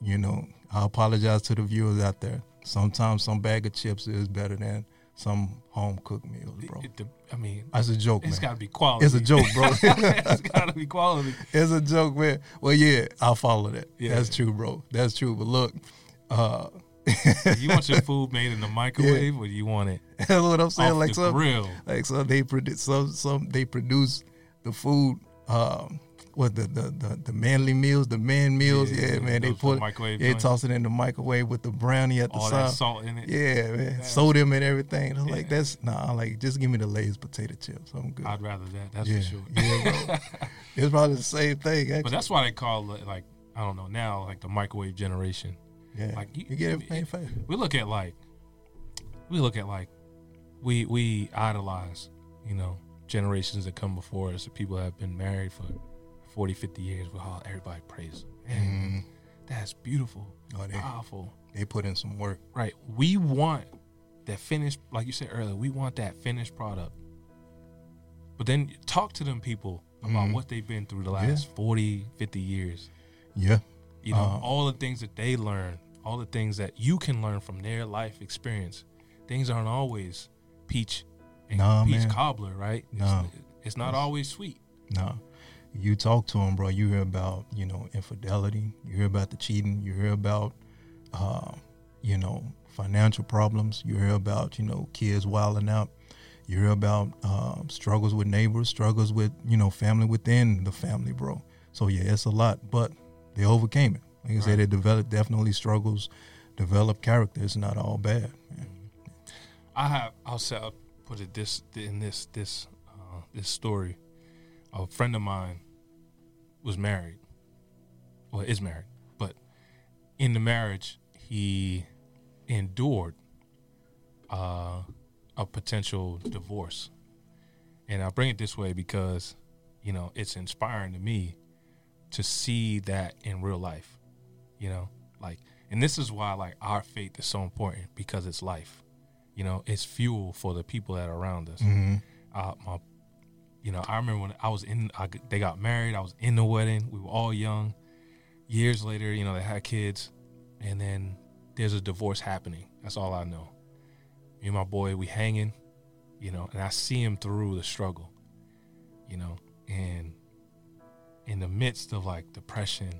You know, I apologize to the viewers out there. Sometimes some bag of chips is better than some home cooked meals, bro. It- it- I mean, That's a joke, It's got to be quality. It's a joke, bro. it's got to be quality. it's a joke, man. Well, yeah, I'll follow that. Yeah. That's true, bro. That's true. But look, uh, You want your food made in the microwave, or you want it that's what I'm saying. like some, grill? like some they produce some some they produce the food. Um, what the, the the the manly meals, the man meals, Yeah, yeah, man. They put microwave they toss it in the microwave with the brownie at the All that side. salt in it. Yeah, man. That's- Sodium and everything. I'm like, that's nah. I'm like, just give me the Lay's potato chips. I'm good. I'd rather that. That's yeah, for sure. yeah, it's probably the same thing. Actually. But that's why they call it like I don't know now, like the microwave generation. yeah, like, you- you, get everything fast. we look at like we look at like we we idolize you know generations that come before us people have been married for 40, 50 years, well, oh, everybody praise him. Man, that's beautiful, Oh, they- powerful. They put in some work. Right. We want that finished, like you said earlier, we want that finished product. But then talk to them people about Mhm. what they've been through the last 40, 50 years. Yeah. You know, Uh, all the things that they learn, all the things that you can learn from their life experience. Things aren't always peach and Nah, peach man. cobbler, right? Nah. It's, it's not always sweet. No. You talk to them, bro. You hear about, you know, infidelity. You hear about the cheating. You hear about, uh, you know, financial problems. You hear about, you know, kids wilding out. You hear about um, struggles with neighbors, struggles with, you know, family within the family, bro. So, yeah, it's a lot, but they overcame it. Like I said, they developed definitely struggles, develop character. It's not all bad. man. I have. I'll say. I'll put it this in this this uh, this story. A friend of mine was married. Well, is married, but in the marriage, he endured uh, a potential divorce. And I bring it this way because, you know, it's inspiring to me to see that in real life. You know, like, and this is why like our faith is so important because it's life you know, it's fuel for the people that are around us. Mhm. Uh, my, you know, I remember when I was in, I, they got married. I was in the wedding. We were all young. Years later, you know, they had kids, and then there's a divorce happening. That's all I know. Me and my boy, we hanging, you know, and I see him through the struggle, you know, and in the midst of like depression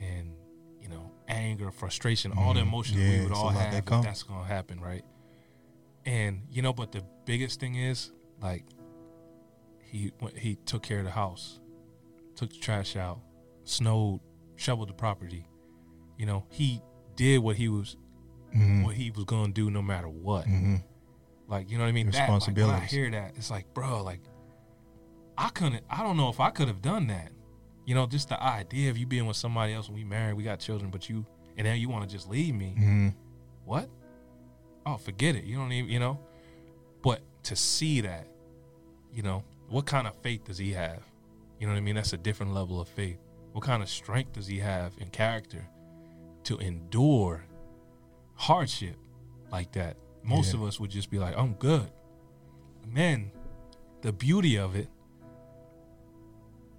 and you know anger, frustration, all the Mhm. emotions Yeah, we would all have that that's gonna happen, right? And you know, but the biggest thing is like he went, he took care of the house, took the trash out, snowed, shoveled the property. You know, he did what he was Mhm. what he was gonna do no matter what. Mhm. Like you know what I mean? That, like, when I hear that, it's like, bro, like I couldn't. I don't know if I could have done that. You know, just the idea of you being with somebody else when we married, we got children, but you and then you want to just leave me. Mhm. What? Oh, forget it. You don't even, you know. But to see that, you know, what kind of faith does he have? You know what I mean? That's a different level of faith. What kind of strength does he have in character to endure hardship like that? Most Yeah. of us would just be like, I'm good. And then the beauty of it,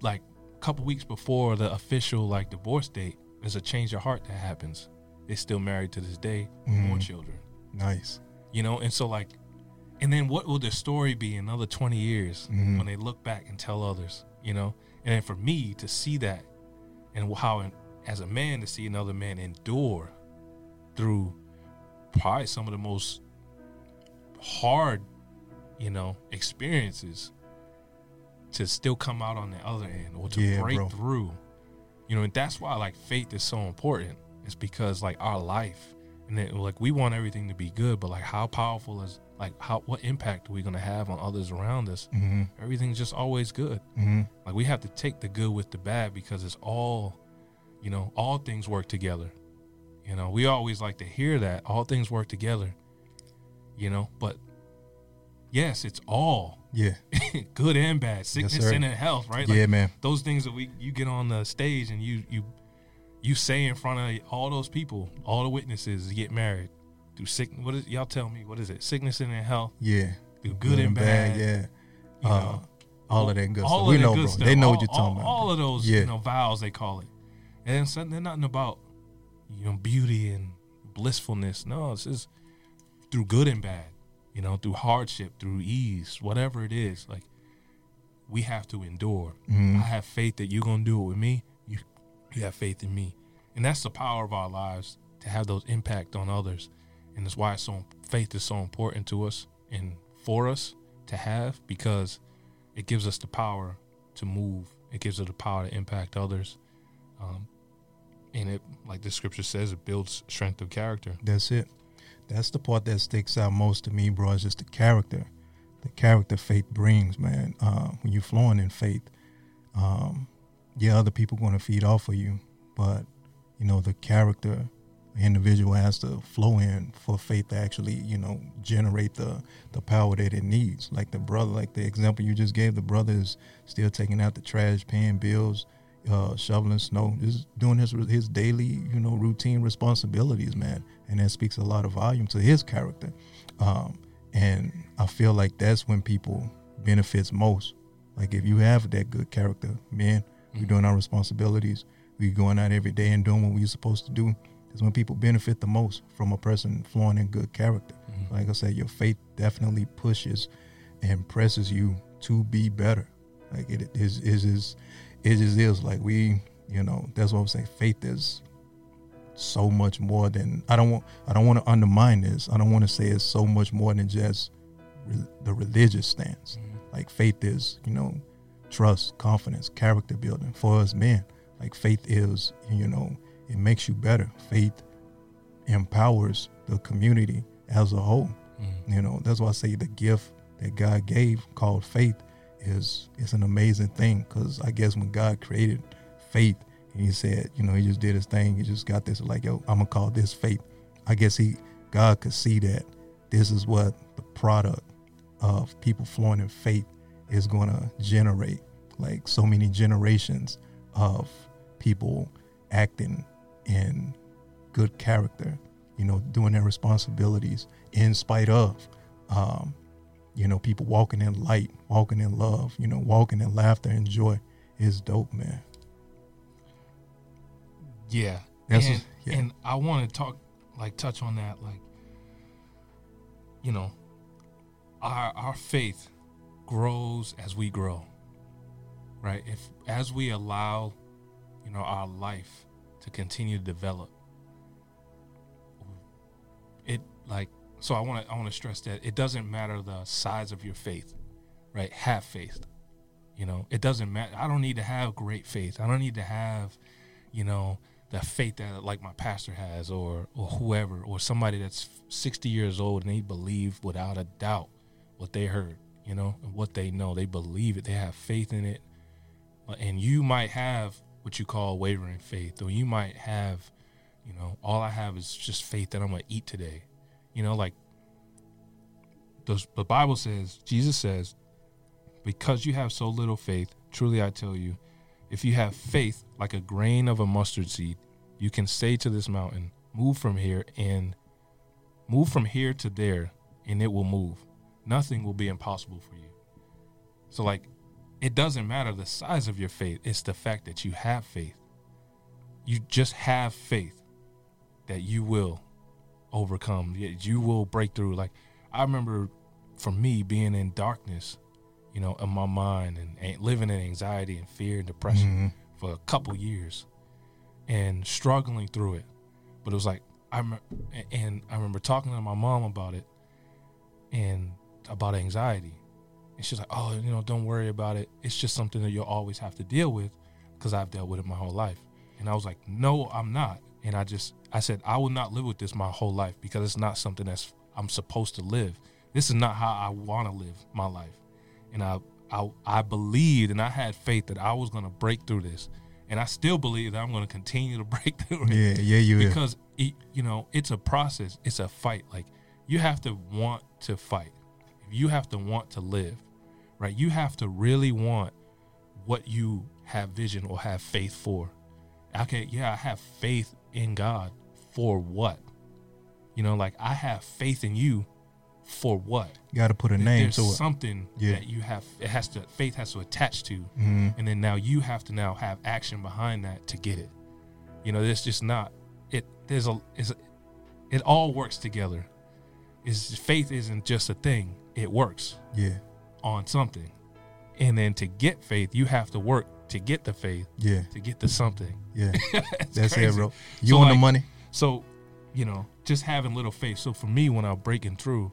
like a couple weeks before the official like divorce date, there's a change of heart that happens. They're still married to this day, more Mhm. children Nice. you know and so like and then what will the story be in another 20 years Mhm. when they look back and tell others you know and then for me to see that and how as a man to see another man endure through probably some of the most hard you know experiences to still come out on the other end or to Yeah, break bro. through you know and that's why like faith is so important it's because like our life and then like we want everything to be good but like how powerful is like how what impact are we going to have on others around us? Hmm everything's just always good. Hmm like we have to take the good with the bad because it's all you know all things work together. You know we always like to hear that all things work together you know but yes it's all Yeah. good and bad. Sickness sir. and health right? Like yeah, man. those things that we you get on the stage and you you you say in front of all those people all the witnesses get married through sick what is y'all tell me what is it sickness and health Yeah. through good, and bad, Yeah. you Uh, know all of that good stuff. We know, bro. stuff, They know all, what you're talking all, about. all of those Yeah. you know vows they call it and it's they're nothing about you know beauty and blissfulness no it's just through good and bad you know through hardship through ease whatever it is like we have to endure Mhm. I have faith that you're gonna do it with me. You have faith in me, and that's the power of our lives to have those impact on others, and that's why so faith is so important to us and for us to have because it gives us the power to move. It gives us the power to impact others, um, and it like the scripture says, it builds strength of character. That's it. That's the part that sticks out most to me, bro. Is just the character, the character faith brings, man. Uh, when you're flowing in faith, um, yeah, other people going to feed off of you, but you know the character individual has to flow in for faith to actually, you know, generate the the power that it needs. Like the brother, like the example you just gave, the brother is still taking out the trash, paying bills, uh, shoveling snow, just doing his his daily, you know, routine responsibilities, man. And that speaks a lot of volume to his character. Um, and I feel like that's when people benefits most. Like if you have that good character, man. We're doing our responsibilities, We're going out every day and doing what we're supposed to do. Is when people benefit the most from a person flowing in good character. Mm-hmm. Like I said, your faith definitely pushes and presses you to be better. Like it is is is it just is like we, you know, that's what I'm saying. Faith is so much more than I don't want. I don't want to undermine this. I don't want to say it's so much more than just re- the religious stance. Mm-hmm. Like faith is, you know, trust, confidence, character building for us men. Like faith is, you know, it makes you better. Faith empowers the community as a whole. Mm-hmm. You know, that's why I say the gift that God gave called faith is is an amazing thing because I guess when God created faith and he said, you know, he just did his thing. He just got this like, yo, I'm gonna call this faith. I guess he God could see that this is what the product of people flowing in faith is gonna generate. Like so many generations of people acting in good character, you know, doing their responsibilities in spite of um, you know, people walking in light, walking in love, you know, walking in laughter and joy is dope, man. Yeah. That's and, yeah. and I want to talk, like, touch on that, like, you know, our our faith grows as we grow, right? If as we allow, you know, our life to continue to develop, it like so I want to I want to stress that it doesn't matter the size of your faith, right? Have faith. You know, it doesn't matter. I don't need to have great faith. I don't need to have, you know, the faith that like my pastor has or or whoever or somebody that's 60 years old and they believe without a doubt what they heard, you know, what they know. They believe it. They have faith in it. And you might have what you call wavering faith or you might have, you know, all I have is just faith that I'm going to eat today you know, like the, the Bible says, Jesus says, because you have so little faith, truly I tell you, if you have faith like a grain of a mustard seed, you can say to this mountain, move from here and move from here to there, and it will move. Nothing will be impossible for you. So, like, it doesn't matter the size of your faith, it's the fact that you have faith. You just have faith that you will overcome. You will break through. Like I remember, for me being in darkness, you know, in my mind and, living in anxiety and fear and depression mm-hmm. for a couple years, and struggling through it. But it was like I am and I remember talking to my mom about it, and about anxiety, and she's like, "Oh, you know, don't worry about it. It's just something that you'll always have to deal with, because I've dealt with it my whole life." And I was like, "No, I'm not." And I just I said I will not live with this my whole life because it's not something that's I'm supposed to live. This is not how I want to live my life. And I I I believed and I had faith that I was going to break through this. And I still believe that I'm going to continue to break through it. Yeah, yeah, you because it, you know, it's a process. It's a fight. Like you have to want to fight. You have to want to live. Right? You have to really want what you have vision or have faith for. Okay, yeah, I have faith in God for what? You know, like I have faith in you for what? You got to put a name There's to it. something yeah. that you have. It has to. Faith has to attach to, mm-hmm. and then now you have to now have action behind that to get it. You know, there's just not. It there's a is it all works together. Is faith isn't just a thing. It works. Yeah. On something, and then to get faith, you have to work to get the faith. Yeah. To get the something. Yeah. That's crazy. it, bro. You so want like, the money? So, you know, just having little faith. So for me, when I'm breaking through,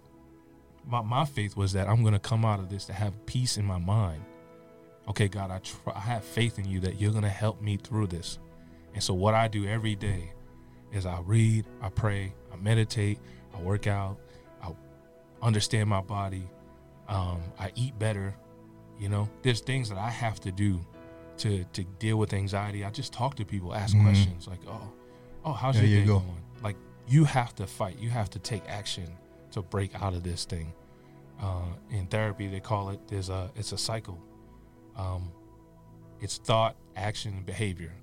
my, my faith was that I'm going to come out of this to have peace in my mind. Okay, God, I, try, I have faith in you that you're going to help me through this. And so what I do every day is I read, I pray, I meditate, I work out, understand my body, um, I eat better. You know, there's things that I have to do to to deal with anxiety. I just talk to people, ask mm-hmm. questions like, "Oh, oh, how's there your day go. going? like you have to fight. You have to take action to break out of this thing. Uh, in therapy, they call it there's a it's a cycle. Um, it's thought, action, and behavior.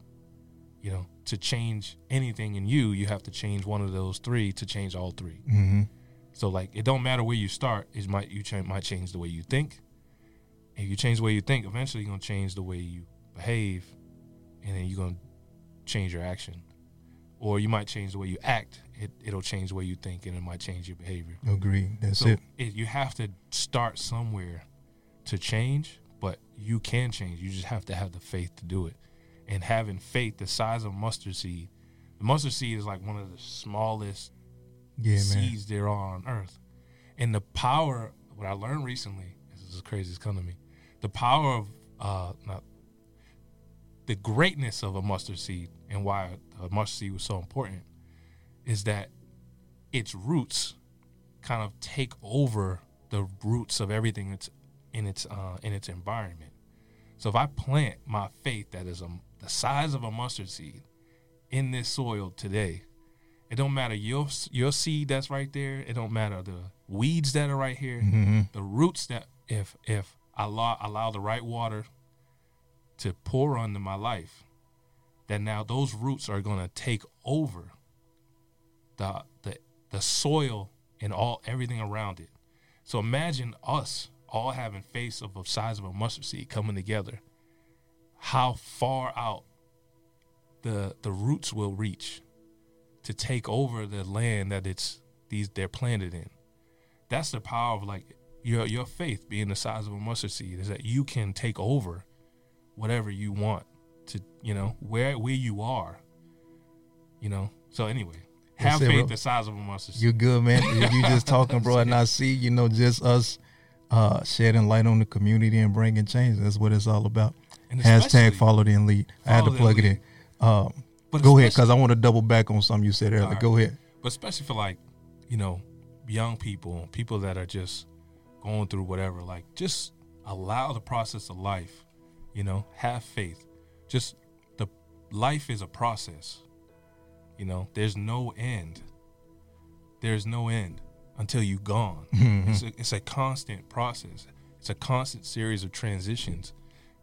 You know, to change anything in you, you have to change one of those three to change all 3 Mm-hmm. So like, it don't matter where you start. It might you cha- might change the way you think. If you change the way you think, eventually you're gonna change the way you behave, and then you're gonna change your action. Or you might change the way you act. It it'll change the way you think, and it might change your behavior. Agree. That's So it. it, you have to start somewhere to change, but you can change. You just have to have the faith to do it. And having faith the size of mustard seed. The mustard seed is like one of the smallest Yeah, seeds there are on earth. And the power, what I learned recently, this is crazy, it's come to me. The power of, uh, not, the greatness of a mustard seed and why a mustard seed was so important is that its roots kind of take over the roots of everything that's in its uh, in its environment. So if I plant my faith that is a, the size of a mustard seed in this soil today, it don't matter your your seed that's right there. It don't matter the weeds that are right here. Mm-hmm. The roots that if if I allow, allow the right water to pour onto my life, then now those roots are gonna take over the the the soil and all everything around it. So imagine us all having faith of the size of a mustard seed coming together. How far out the the roots will reach to take over the land that it's these they're planted in. That's the power of like your your faith being the size of a mustard seed is that you can take over whatever you want to you know where where you are. You know. So anyway, have That's faith the size of a mustard seed. You good, man? You- you just talking, bro, and I see, you know, just us uh, shedding light on the community and bringing change. That's what it's all about. And Hashtag follow the lead. I had to plug it in. Um, But go ahead, because I want to double back on something you said earlier. Right. Go ahead. but especially for like you know young people people that are just going through whatever like just allow the process of life you know have faith. Just the life is a process you know? There's no end. There's no end until you're gone. Mm-hmm. It's, a, it's a constant process. It's a constant series of transitions.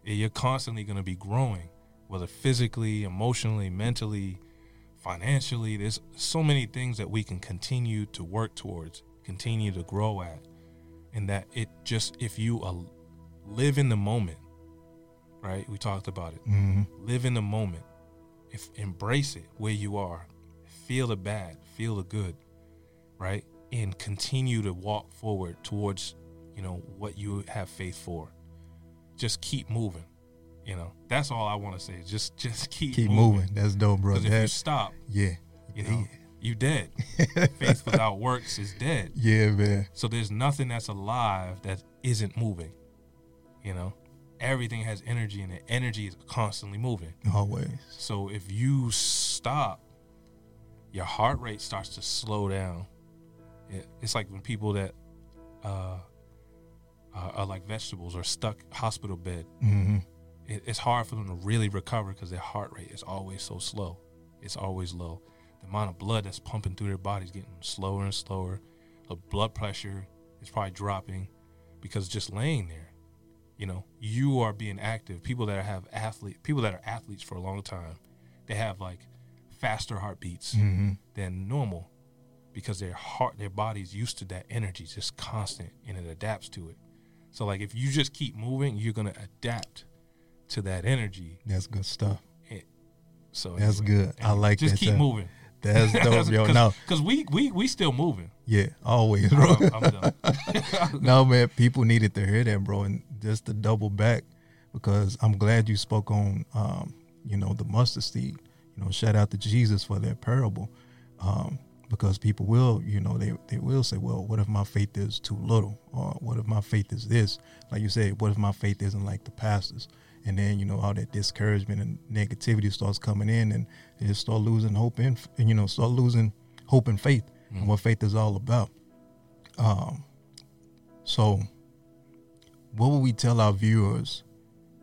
And you're constantly going to be growing whether physically emotionally mentally financially there's so many things that we can continue to work towards continue to grow at and that it just if you uh, live in the moment right? We talked about it. Hmm live in the moment. If embrace it where you are. Feel the bad feel the good right? And continue to walk forward towards you know what you have faith for. Just keep moving you know that's all i want to say just just keep Keep moving. That's dope, bro. because if you stop yeah. you know you dead faith without works is dead Yeah, man. so there's nothing that's alive that isn't moving you know everything has energy and the energy is constantly moving Always. so if you stop, your heart rate starts to slow down. It, it's like when people that uh, are, are like vegetables or stuck hospital bed. hmm It, it's hard for them to really recover because their heart rate is always so slow. It's always low. The amount of blood that's pumping through their body is getting slower and slower. The blood pressure is probably dropping because just laying there, you know, you are being active. People that have athlete, people that are athletes for a long time, they have like faster heartbeats hmm than normal because their heart, their body's used to that energy, just constant, and it adapts to it. So like if you just keep moving, you're gonna adapt to that energy. That's good stuff. So That's anyway, good. I like just that, keep too. moving. That's dope, yo. No, because we we we still moving. yeah, always, bro. I'm, I'm done. no, man, people needed to hear that, bro. And just to double back, because I'm glad you spoke on, um, you know, the mustard seed. You know, shout out to Jesus for that parable, um, because people will, you know, they they will say, well, what if my faith is too little, or what if my faith is this? Like you said, what if my faith isn't like the pastors? And then you know all that discouragement and negativity starts coming in, and they just start losing hope in, and you know, start losing hope and faith, and what faith is all about. Um, so, what would we tell our viewers?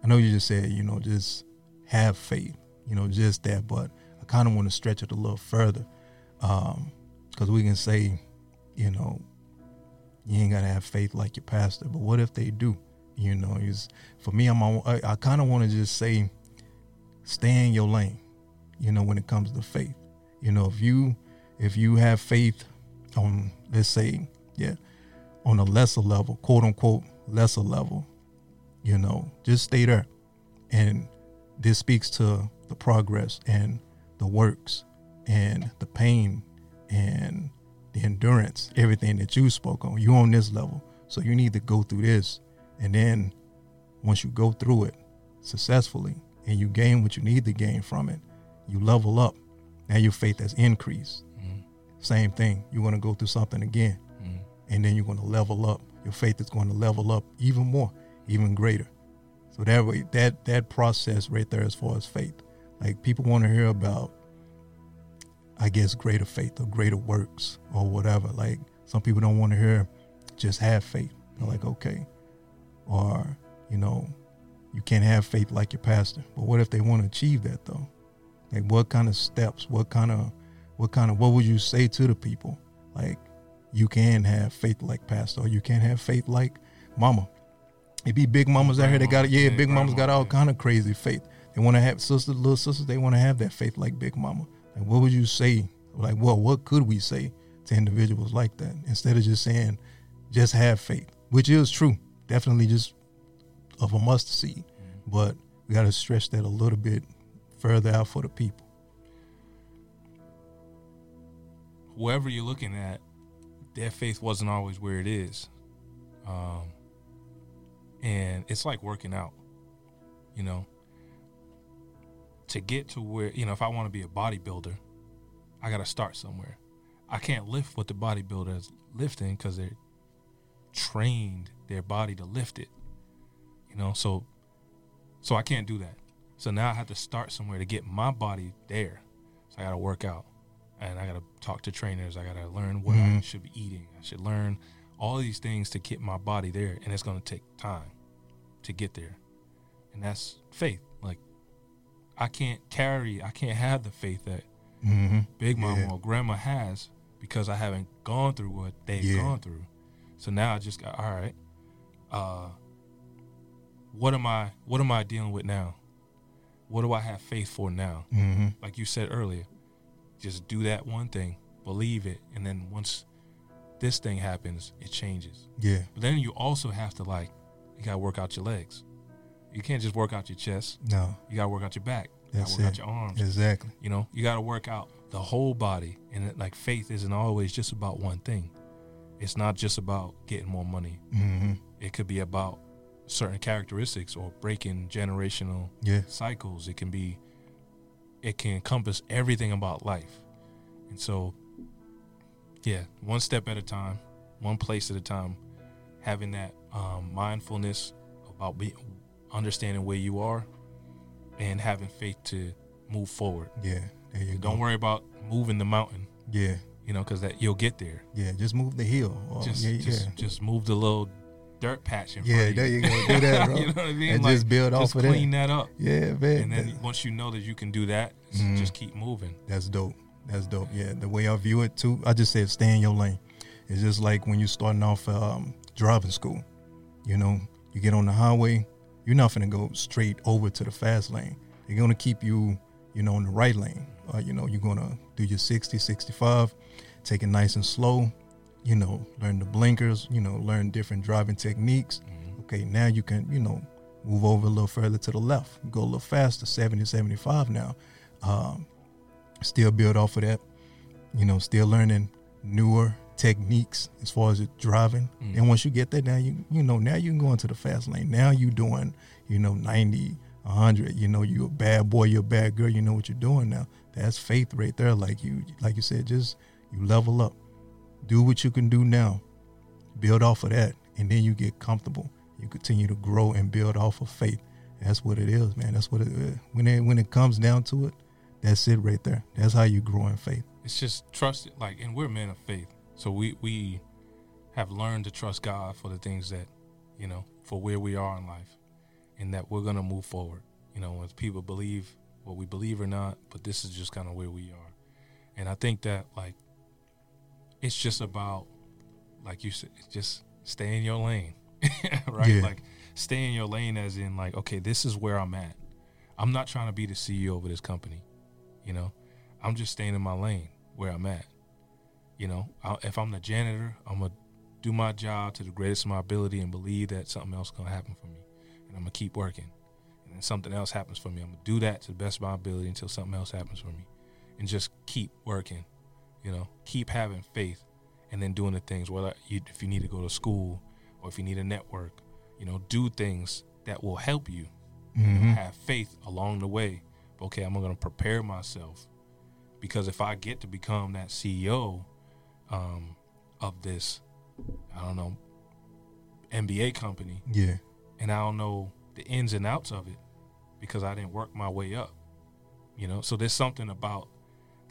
I know you just said, you know, just have faith, you know, just that, but I kind of want to stretch it a little further. because we can say, you know, you ain't gotta have faith like your pastor. But what if they do? You know, for me, I'm on, I, I kind of want to just say, stay in your lane. You know, when it comes to faith, you know, if you if you have faith on, let's say, yeah, on a lesser level, quote unquote lesser level, you know, just stay there, and this speaks to the progress and the works and the pain and the endurance, everything that you spoke on. You on this level. So you need to go through this. And then once you go through it successfully and you gain what you need to gain from it, you level up. Now your faith has increased. Mm-hmm. Same thing. You're going to go through something again. Mm-hmm. And then you're going to level up. Your faith is going to level up even more, even greater. So that way, that that process right there, as far as faith, like people want to hear about I guess greater faith or greater works or whatever. Like some people don't want to hear just have faith. They're like, okay. Or, you know, you can't have faith like your pastor. But what if they want to achieve that though? Like what kind of steps, what kind of what kind of what would you say to the people? Like you can have faith like pastor or you can't have faith like mama. It be big mamas out here that got yeah, big mamas got all kind of crazy faith. They want to have sisters, little sisters, they want to have that faith like big mama. Like, what would you say? Like, well, what could we say to individuals like that instead of just saying, just have faith, which is true, definitely just of a must see, but we got to stretch that a little bit further out for the people. Whoever you're looking at, their faith wasn't always where it is, um, and it's like working out, you know to get to where you know if I want to be a bodybuilder, I got to start somewhere. I can't lift what the bodybuilder is lifting because they're trained their body to lift it. You know, so so I can't do that. So now I have to start somewhere to get my body there. So I got to work out, and I got to talk to trainers. I got to learn what mm-hmm. I should be eating. I should learn all these things to get my body there, and it's going to take time to get there, and that's faith. Like I can't carry, I can't have the faith that mm-hmm. Big Mama yeah. or Grandma has because I haven't gone through what they've yeah. gone through. So now I just got all right. Uh, what am I? What am I dealing with now? What do I have faith for now? Mm-hmm. Like you said earlier, just do that one thing, believe it, and then once this thing happens, it changes. Yeah. But then you also have to like, you gotta work out your legs. You can't just work out your chest. No. You got to work out your back. You got to work it. out your arms. Exactly. You know, you got to work out the whole body. And it, like faith isn't always just about one thing. It's not just about getting more money. Mm-hmm. It could be about certain characteristics or breaking generational yeah. cycles. It can be, it can encompass everything about life. And so, yeah, one step at a time, one place at a time, having that um, mindfulness about being understanding where you are and having faith to move forward. Yeah, Don't go. worry about moving the mountain. Yeah, you know, because that you'll get there. Yeah, just move the hill. Or, just, yeah, just, yeah. just move the little dirt patch in yeah, front there you. you go. Do that, bro. you know what I mean? And like, just build just off of that, Just clean that. up. Yeah, man. And then once you know that you can do that, Mhm. just keep moving. That's dope. That's dope. Yeah, the way I view it too, I just said stay in your lane. It's just like when you're starting off um, driving school. You know, you get on the highway, you're not gonna go straight over to the fast lane. They're gonna keep you, you know, in the right lane. Uh, you know, you're gonna do your 60, 65, take it nice and slow. You know, learn the blinkers. You know, learn different driving techniques. Okay, now you can, you know, move over a little further to the left, go a little faster, 70, 75 now. Um, still build off of that. You know, still learning newer techniques as far as driving. Mm. And once you get there, now you you know now you can go into the fast lane. Now you're doing you know 90, 100. You know you a bad boy, you're a bad girl. You know what you're doing now. That's faith right there. Like you like you said, just you level up, do what you can do now, build off of that, and then you get comfortable. You continue to grow and build off of faith. That's what it is, man. That's what it is. When it when it comes down to it, that's it right there. That's how you grow in faith. It's just trust it. Like, and we're men of faith, so we we have learned to trust God for the things that you know for where we are in life, and that we're gonna move forward. You know, when people believe what we believe or not, but this is just kind of where we are, And I think that like it's just about like you said, just stay in your lane. right? Yeah. Like stay in your lane as in like, okay, this is where I'm at. I'm not trying to be the CEO of this company. You know, I'm just staying in my lane where I'm at. You know, I, if I'm the janitor, I'm gonna do my job to the greatest of my ability and believe that something else is gonna happen for me, and I'm gonna keep working. And then something else happens for me, I'm gonna do that to the best of my ability until something else happens for me, and just keep working. You know, keep having faith, and then doing the things. Whether you, if you need to go to school or if you need a network, you know, do things that will help you. You know, Mhm. have faith along the way. Okay, I'm gonna prepare myself because if I get to become that CEO um, of this, I don't know, MBA company, Yeah. and I don't know the ins and outs of it because I didn't work my way up, you know. So there's something about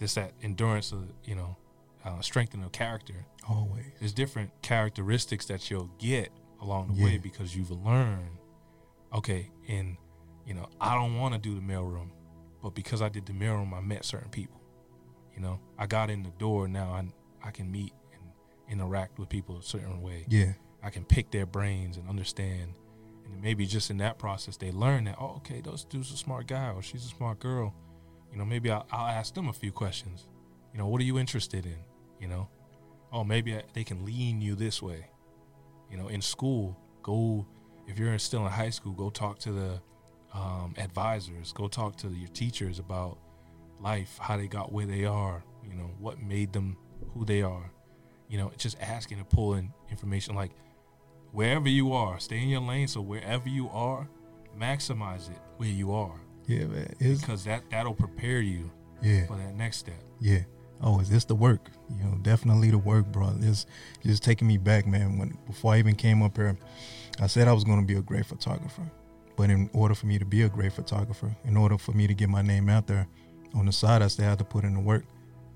this that endurance of you know, uh, strengthening of character. Always. There's different characteristics that you'll get along the Yeah. way because you've learned. Okay, and you know, I don't want to do the mailroom, but because I did the mailroom, I met certain people. You know, I got in the door. Now I I can meet and interact with people a certain way. Yeah. I can pick their brains and understand. And maybe just in that process, they learn that, oh, okay, those dude's a smart guy or she's a smart girl. You know, maybe I'll, I'll ask them a few questions. You know, what are you interested in? You know, oh, maybe I, they can lean you this way. You know, in school, go, if you're still in high school, go talk to the um, advisors, go talk to your teachers about life, how they got where they are, you know, what made them who they are. You know, just asking and pulling information like, wherever you are, stay in your lane. So wherever you are, maximize it where you are Yeah, man. It's because that that'll prepare you yeah. for that next step. Yeah. Oh, is this the work? You know, definitely the work, bro. It's just taking me back, man. When before I even came up here, I said I was going to be a great photographer. But in order for me to be a great photographer, in order for me to get my name out there, on the side I still have to put in the work.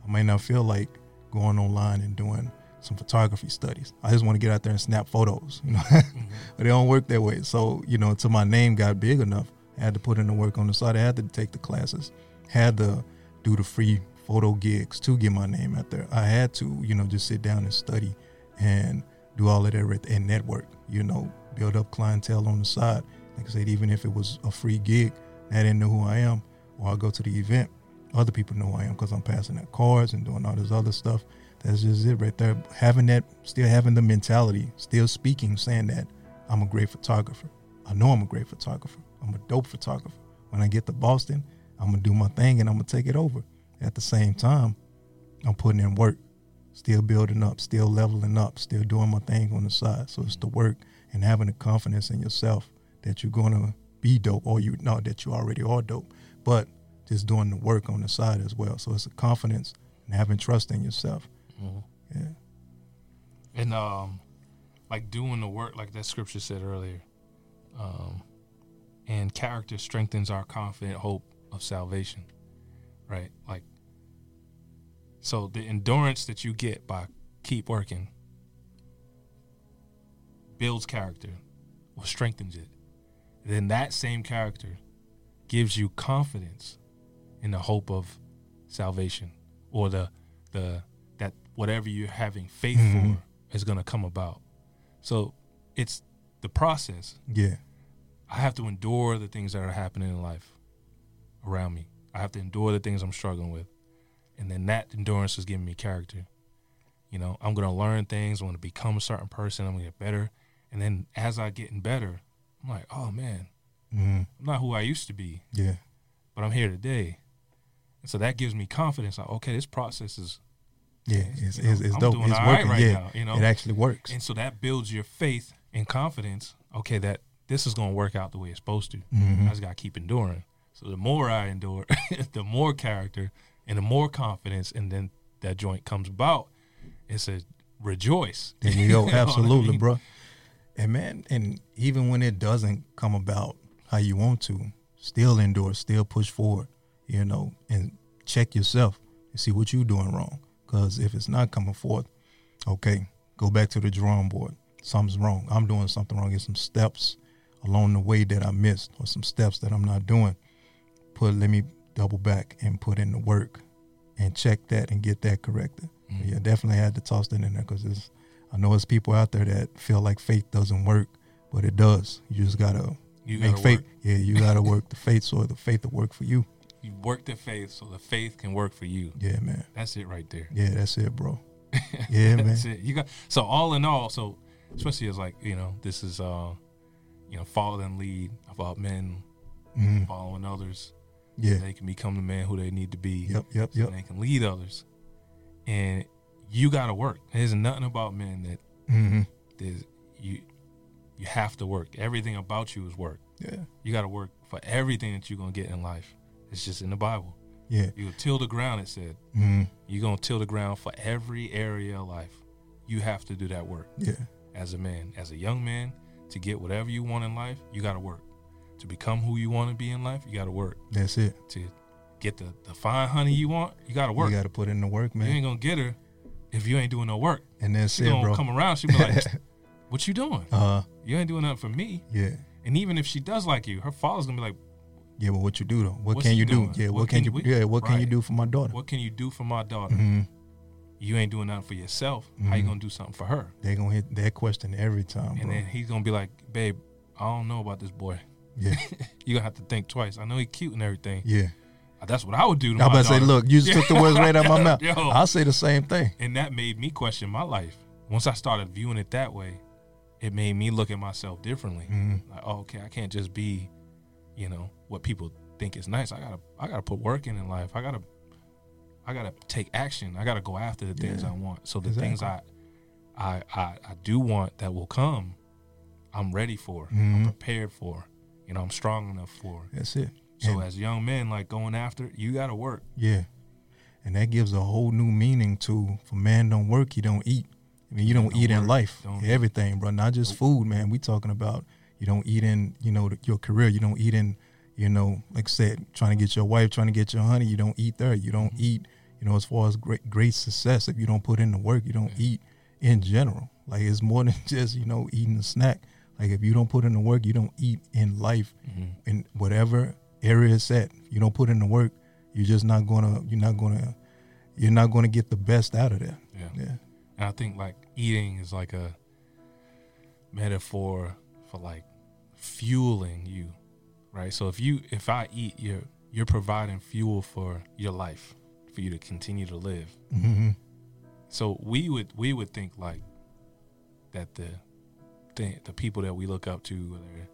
I might not feel like going online and doing some photography studies. I just want to get out there and snap photos, you know. Mm-hmm. but it don't work that way. So, you know, until my name got big enough, Had to put in the work on the side. I had to take the classes, had to do the free photo gigs to get my name out there. I had to, you know, just sit down and study and do all of that and network, you know, build up clientele on the side. Like I said, even if it was a free gig, I didn't know who I am, or I go to the event, other people know who I am because I'm passing out cards and doing all this other stuff. That's just it right there. Having that, still having the mentality, still speaking, saying that I'm a great photographer. I know I'm a great photographer. I'm a dope photographer. When I get to Boston, I'm gonna do my thing and I'm gonna take it over. At the same time, I'm putting in work, still building up, still leveling up, still doing my thing on the side. So it's the work and having the confidence in yourself that you're gonna be dope, or you know that you already are dope, but just doing the work on the side as well. So it's a confidence and having trust in yourself. Yeah. And um, like doing the work, like that scripture said earlier, um, and character strengthens our confident hope of salvation, right? Like, so the endurance that you get by keep working builds character or strengthens it. Then that same character gives you confidence in the hope of salvation or the the that whatever you're having faith Mhm. for is going to come about. So it's the process. Yeah. I have to endure the things that are happening in life around me. I have to endure the things I'm struggling with. And then that endurance is giving me character. You know, I'm going to learn things. I'm going to become a certain person. I'm going to get better. And then as I getting better, I'm like, oh man, hmm I'm not who I used to be, Yeah. but I'm here today. And so that gives me confidence. Like, okay, this process is, Yeah. It's, You know, it's, it's I'm dope. doing It's all right working. right yeah. now, you know? It actually works. and so that builds your faith and confidence. Okay, that this is going to work out the way it's supposed to. Mhm. I just got to keep enduring. So the more I endure, the more character and the more confidence, and then that joint comes about. It's a rejoice. There you You know I Absolutely, mean? bro. And man, and even when it doesn't come about how you want to, still endure, still push forward, you know, and check yourself and see what you're doing wrong. Because if it's not coming forth, okay, go back to the drawing board. Something's wrong. I'm doing something wrong. Get some steps along the way that I missed, or some steps that I'm not doing. Put let me double back and put in the work and check that and get that corrected. Mhm. Yeah, definitely had to toss that in there because I know it's people out there that feel like faith doesn't work, but it does. You just gotta You make gotta faith. work. Yeah, you gotta work the faith so the faith will work for you. You work the faith so the faith can work for you. Yeah, man. That's it right there. Yeah, that's it, bro. Yeah, man. That's it. You got so all in all, so especially as like you know, this is uh, you know, following lead about men Mhm. following others. Yeah. They can become the man who they need to be. Yep. Yep. Yep. they can lead others. And you got to work. There's nothing about men that hmm there's you you have to work. Everything about you is work. Yeah. You got to work for everything that you're gonna get in life. It's just in the Bible. Yeah. You till the ground. It said hmm you're gonna till the ground for every area of life. You have to do that work Yeah. as a man, as a young man, to get whatever you want in life. You got to work to become who you want to be in life. You got to work That's it. to get the the fine honey you want. You got to work. You gotta put in the work, man. You ain't gonna get her if you ain't doing no work. And that's She it, gonna bro. come around. She be like, "What you doing? Uh-huh. You ain't doing nothing for me." yeah. And even if she does like you, her father's gonna be like, Yeah, but what you do though? What can you do? Yeah, what, What can, can you? we- yeah, what can you do for my daughter? "What can you do for my daughter? hmm You ain't doing nothing for yourself. How you Mhm. gonna do something for her?" They gonna hit that question every time, And bro. then he's gonna be like, "Babe, I don't know about this boy. yeah, You gonna have to think twice. I know he cute and everything. yeah. That's what I would do to I'm my about to say, look, you just took the words right out of my mouth. Yo. I'll say the same thing. And that made me question my life. Once I started viewing it that way, it made me look at myself differently. Mhm. Like, oh, okay, I can't just be, you know, what people think is nice. I gotta, I gotta put work in in life. I gotta, I gotta take action. I gotta go after the things Yeah. I want. So the things I, I, I, I do want that will come, I'm ready for. I'm Mhm. prepared for. You know, I'm strong enough for. That's it. So And- as young men, like going after, you gotta work. Yeah. And that gives a whole new meaning to a man don't work, he don't eat. I mean, you don't, don't eat in work, life. don't- Everything, bro. Not just food, man. We talking about you don't eat in, you know, your career. You don't eat in, you know, like I said, trying to get your wife, trying to get your honey. You don't eat there. You don't Mhm. eat, you know, as far as great great success. If you don't put in the work, you don't Yeah. eat in general. Like it's more than just you know eating a snack. Like if you don't put in the work, you don't eat in life Mhm. in whatever area it's at. You don't put in the work, you're just not gonna you're not gonna you're not gonna get the best out of that. Yeah. Yeah. And I think like eating is like a metaphor for like fueling you, right? So if you if I eat, you're you're providing fuel for your life, for you to continue to live. hmm So we would we would think like that the the, the people that we look up to, whether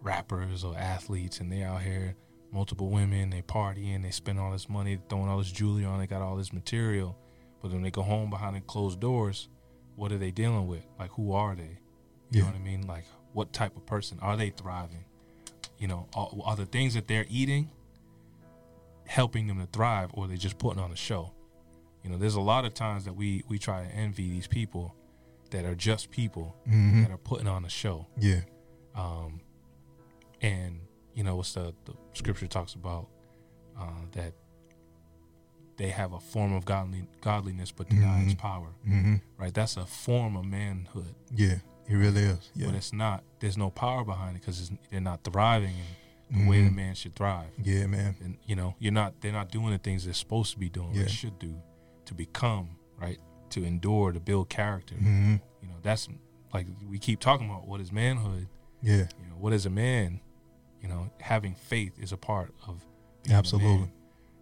rappers or athletes, and they out here, multiple women, they partying, they spend all this money, throwing all this jewelry on, they got all this material, but when they go home behind the closed doors, what are they dealing with? Like who are they? You know what I mean? Like what type of person are they thriving? You know, are, are the things that they're eating helping them to thrive, or they're just putting on a show? You know, there's a lot of times that we we try to envy these people that are just people hmm that are putting on a show. Yeah. Um, and you know, what's the the scripture talks about uh, that they have a form of godly godliness but deny its Mhm. power. hmm Right? That's a form of manhood, Yeah. It really is. Yeah. but it's not. There's no power behind it because they're not thriving in the way the Mhm. man should thrive. Yeah, man. and you know you're not they're not doing the things they're supposed to be doing Yeah. they should do to become right to endure to build character hmm you know that's like we keep talking about what is manhood Yeah. you know what is a man you know having faith is a part of a Absolutely. man.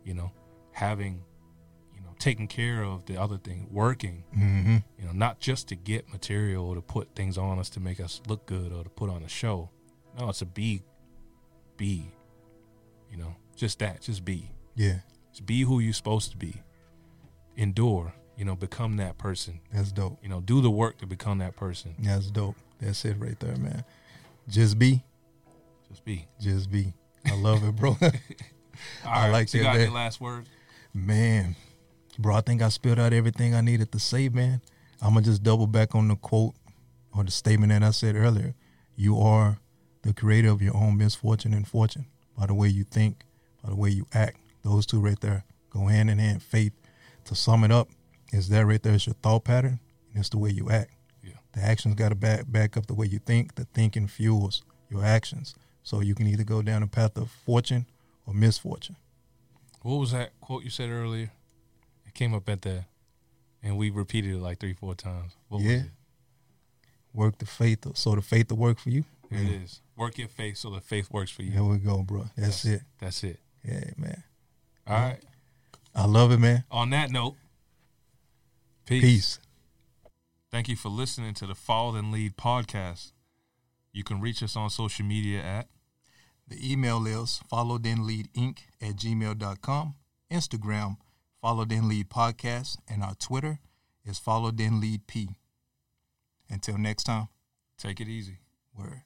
you know having you know taking care of the other thing working hmm you know not just to get material or to put things on us to make us look good or to put on a show no it's a be be you know just that just be Yeah. just be who you're supposed to be. Endure, you know, become that person. That's dope. You know, do the work to become that person. That's dope. That's it right there, man. Just be. Just be. Just be. I love it, bro. All I like so you that, got man. your last word? Man, bro, I think I spilled out everything I needed to say, man. I'm gonna just double back on the quote or the statement that I said earlier. You are the creator of your own misfortune and fortune by the way you think, by the way you act. Those two right there go hand in hand. Faith. To sum it up, is that right there is your thought pattern, and it's the way you act. Yeah. The actions got to back back up the way you think. The thinking fuels your actions, so you can either go down a path of fortune or misfortune. What was that quote you said earlier? It came up at the, and we repeated it like three, four times. What Yeah. was it? Work the faith, so the faith will work for you. Here it is. Work your faith so the faith works for you. Here we go, bro. That's it. That's it. Yeah, man. All right. I love it, man. On that note, peace. Peace. Thank you for listening to the Follow Then Lead podcast. You can reach us on social media at The email is follow then lead inc at gmail.com, Instagram, follow then lead podcast, and our Twitter is follow then lead p. Until next time, Take It Easy. word.